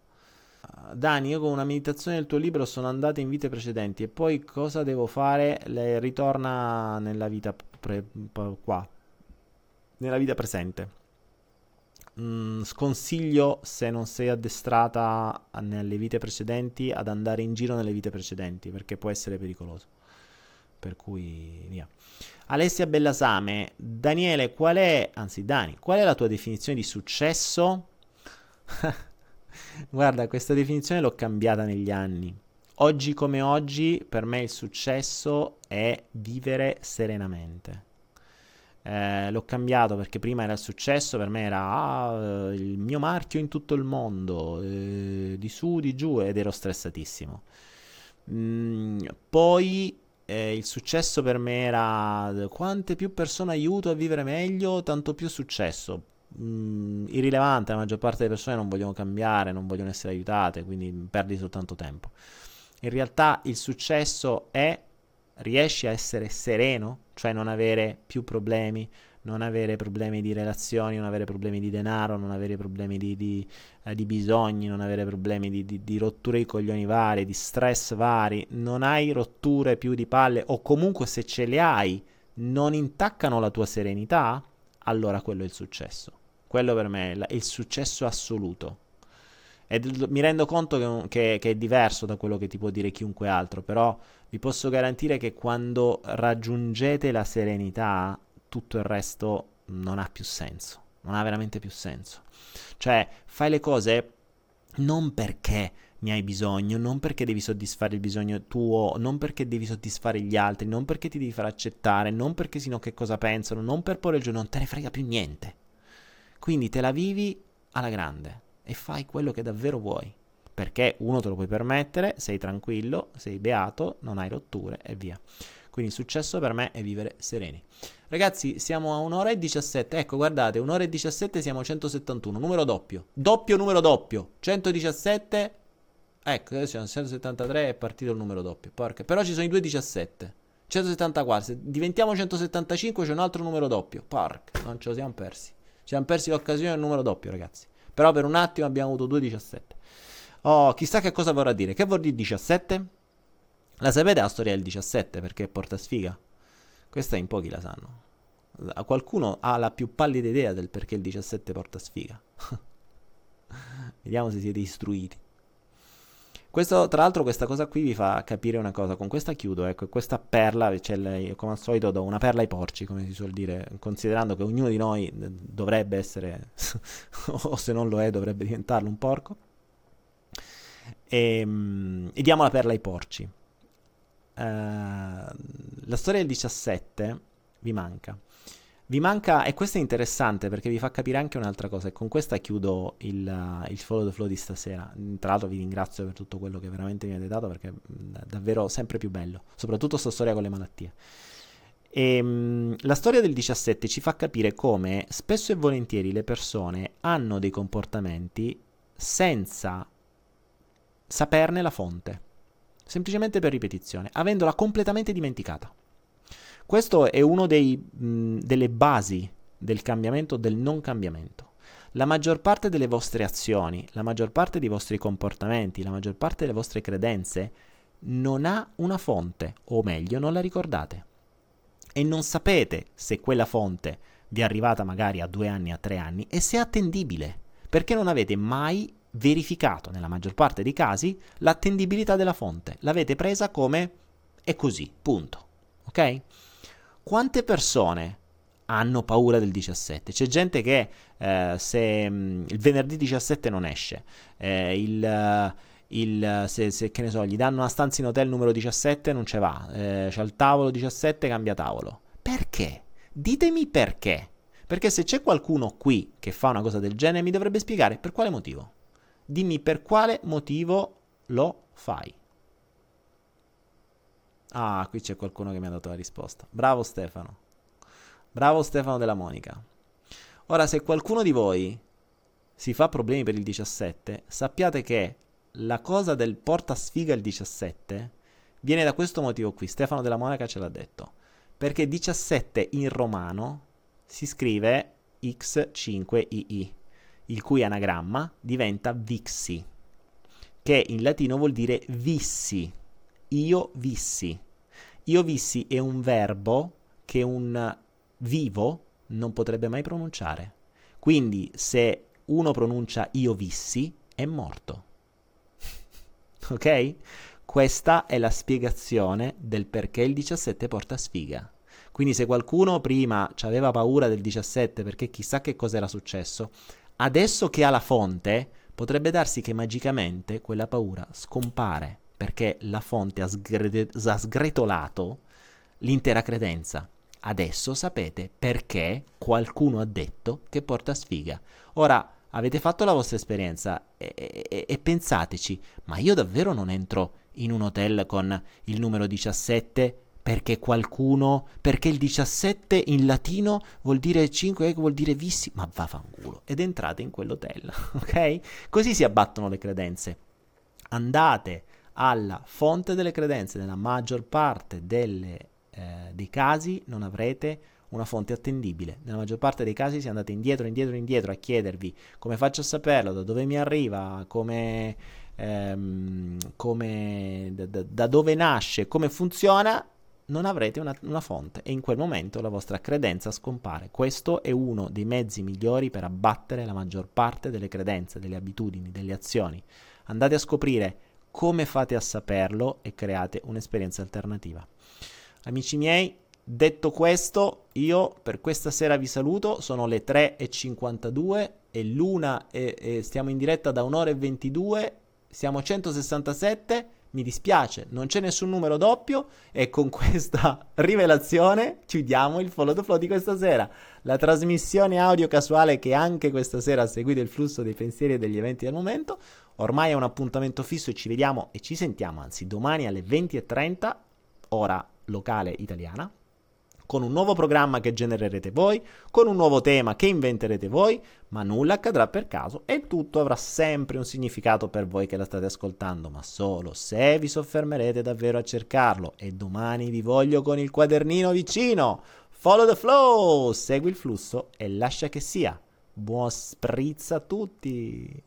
Dani, io con una meditazione del tuo libro sono andato in vite precedenti e poi cosa devo fare? Le ritorna nella vita pre- qua, nella vita presente mm, sconsiglio se non sei addestrata nelle vite precedenti ad andare in giro nelle vite precedenti perché può essere pericoloso. Per cui via. Alessia Bellasame, Daniele, qual è, anzi Dani, qual è la tua definizione di successo? Guarda, questa definizione l'ho cambiata negli anni. Oggi come oggi, per me il successo è vivere serenamente. Eh, l'ho cambiato perché prima era successo, per me era ah, il mio marchio in tutto il mondo, eh, di su, di giù ed ero stressatissimo. Mm, poi eh, il successo per me era quante più persone aiuto a vivere meglio, tanto più successo. Mm, irrilevante, la maggior parte delle persone non vogliono cambiare, non vogliono essere aiutate, quindi perdi soltanto tempo. In realtà il successo è riesci a essere sereno, cioè non avere più problemi, non avere problemi di relazioni, non avere problemi di denaro, non avere problemi di, di, eh, di bisogni, non avere problemi di, di, rotture di coglioni vari, di stress vari, non hai rotture più di palle o comunque se ce le hai non intaccano la tua serenità, allora quello è il successo. Quello per me è il successo assoluto. E mi rendo conto che, che, che, è diverso da quello che ti può dire chiunque altro, però vi posso garantire che quando raggiungete la serenità, tutto il resto non ha più senso. Non ha veramente più senso. Cioè, fai le cose non perché ne hai bisogno, non perché devi soddisfare il bisogno tuo, non perché devi soddisfare gli altri, non perché ti devi far accettare, non perché sino che cosa pensano, non per porre giù, non te ne frega più niente. Quindi te la vivi alla grande e fai quello che davvero vuoi. Perché uno te lo puoi permettere, sei tranquillo, sei beato, non hai rotture e via. Quindi successo per me è vivere sereni. Ragazzi, siamo a un'ora e 17. Ecco, guardate, un'ora e 17 siamo a 171, numero doppio. Doppio numero doppio. 117. Ecco, adesso siamo a 173 è partito il numero doppio. Porca. Però ci sono i due 17. 174. Se diventiamo 175 c'è un altro numero doppio. Porca, non ce lo siamo persi. Ci siamo persi l'occasione del numero doppio, ragazzi. Però per un attimo abbiamo avuto 2,17. Oh, chissà che cosa vorrà dire. Che vuol dire 17? La sapete la storia del 17 perché porta sfiga? Questa in pochi la sanno. Qualcuno ha la più pallida idea del perché il 17 porta sfiga. Vediamo se siete istruiti. Questo, tra l'altro, questa cosa qui vi fa capire una cosa. Con questa chiudo, ecco, questa perla, cioè, come al solito, do una perla ai porci, come si suol dire, considerando che ognuno di noi dovrebbe essere, o se non lo è, dovrebbe diventarlo un porco. E, ehm, e diamo la perla ai porci. Uh, la storia del 17 vi manca. Vi manca, e questo è interessante perché vi fa capire anche un'altra cosa, e con questa chiudo il, uh, il follow the flow di stasera. Tra l'altro vi ringrazio per tutto quello che veramente mi avete dato perché è davvero sempre più bello, soprattutto questa storia con le malattie. E, um, la storia del 17 ci fa capire come spesso e volentieri le persone hanno dei comportamenti senza saperne la fonte, semplicemente per ripetizione, avendola completamente dimenticata. Questo è una delle basi del cambiamento del non cambiamento. La maggior parte delle vostre azioni, la maggior parte dei vostri comportamenti, la maggior parte delle vostre credenze non ha una fonte, o meglio, non la ricordate. E non sapete se quella fonte vi è arrivata magari a due anni, a tre anni, e se è attendibile, perché non avete mai verificato, nella maggior parte dei casi, l'attendibilità della fonte. L'avete presa come è così, punto. Ok? Quante persone hanno paura del 17? C'è gente che eh, se mh, mm, il venerdì 17 non esce, eh, il, il, se, se, che ne so, gli danno una stanza in hotel numero 17 non ce va, eh, c'è il tavolo 17 cambia tavolo. Perché? Ditemi perché. Perché se c'è qualcuno qui che fa una cosa del genere mi dovrebbe spiegare per quale motivo. Dimmi per quale motivo lo fai. Ah, qui c'è qualcuno che mi ha dato la risposta. Bravo Stefano. Bravo Stefano della Monica. Ora, se qualcuno di voi si fa problemi per il 17, sappiate che la cosa del porta sfiga il 17 viene da questo motivo qui. Stefano della Monica ce l'ha detto. Perché 17 in romano si scrive X5II, il cui anagramma diventa Vixi, che in latino vuol dire vissi io vissi. Io vissi è un verbo che un vivo non potrebbe mai pronunciare. Quindi se uno pronuncia io vissi, è morto. ok? Questa è la spiegazione del perché il 17 porta sfiga. Quindi se qualcuno prima aveva paura del 17 perché chissà che cosa era successo, adesso che ha la fonte, potrebbe darsi che magicamente quella paura scompare perché la fonte ha, sgre- ha sgretolato l'intera credenza. Adesso sapete perché qualcuno ha detto che porta sfiga. Ora avete fatto la vostra esperienza e, e, e, pensateci, ma io davvero non entro in un hotel con il numero 17 perché qualcuno, perché il 17 in latino vuol dire 5, vuol dire vissi, ma vaffanculo, ed entrate in quell'hotel, ok? Così si abbattono le credenze. Andate alla fonte delle credenze, nella maggior parte delle, eh, dei casi non avrete una fonte attendibile. Nella maggior parte dei casi si andate indietro, indietro, indietro a chiedervi come faccio a saperlo, da dove mi arriva, come, ehm, come da, da, dove nasce, come funziona, non avrete una, una, fonte e in quel momento la vostra credenza scompare. Questo è uno dei mezzi migliori per abbattere la maggior parte delle credenze, delle abitudini, delle azioni. Andate a scoprire come fate a saperlo e create un'esperienza alternativa. Amici miei, detto questo, io per questa sera vi saluto, sono le 3.52 e l'una e, e stiamo in diretta da un'ora e 22, siamo 167 mi dispiace, non c'è nessun numero doppio e con questa rivelazione chiudiamo il follow the flow di questa sera. La trasmissione audio casuale che anche questa sera ha seguito il flusso dei pensieri e degli eventi del momento, ormai è un appuntamento fisso e ci vediamo e ci sentiamo, anzi domani alle 20.30, ora locale italiana, con un nuovo programma che genererete voi, con un nuovo tema che inventerete voi, ma nulla accadrà per caso e tutto avrà sempre un significato per voi che la state ascoltando, ma solo se vi soffermerete davvero a cercarlo. E domani vi voglio con il quadernino vicino. Follow the flow, segui il flusso e lascia che sia. Buon spritz a tutti!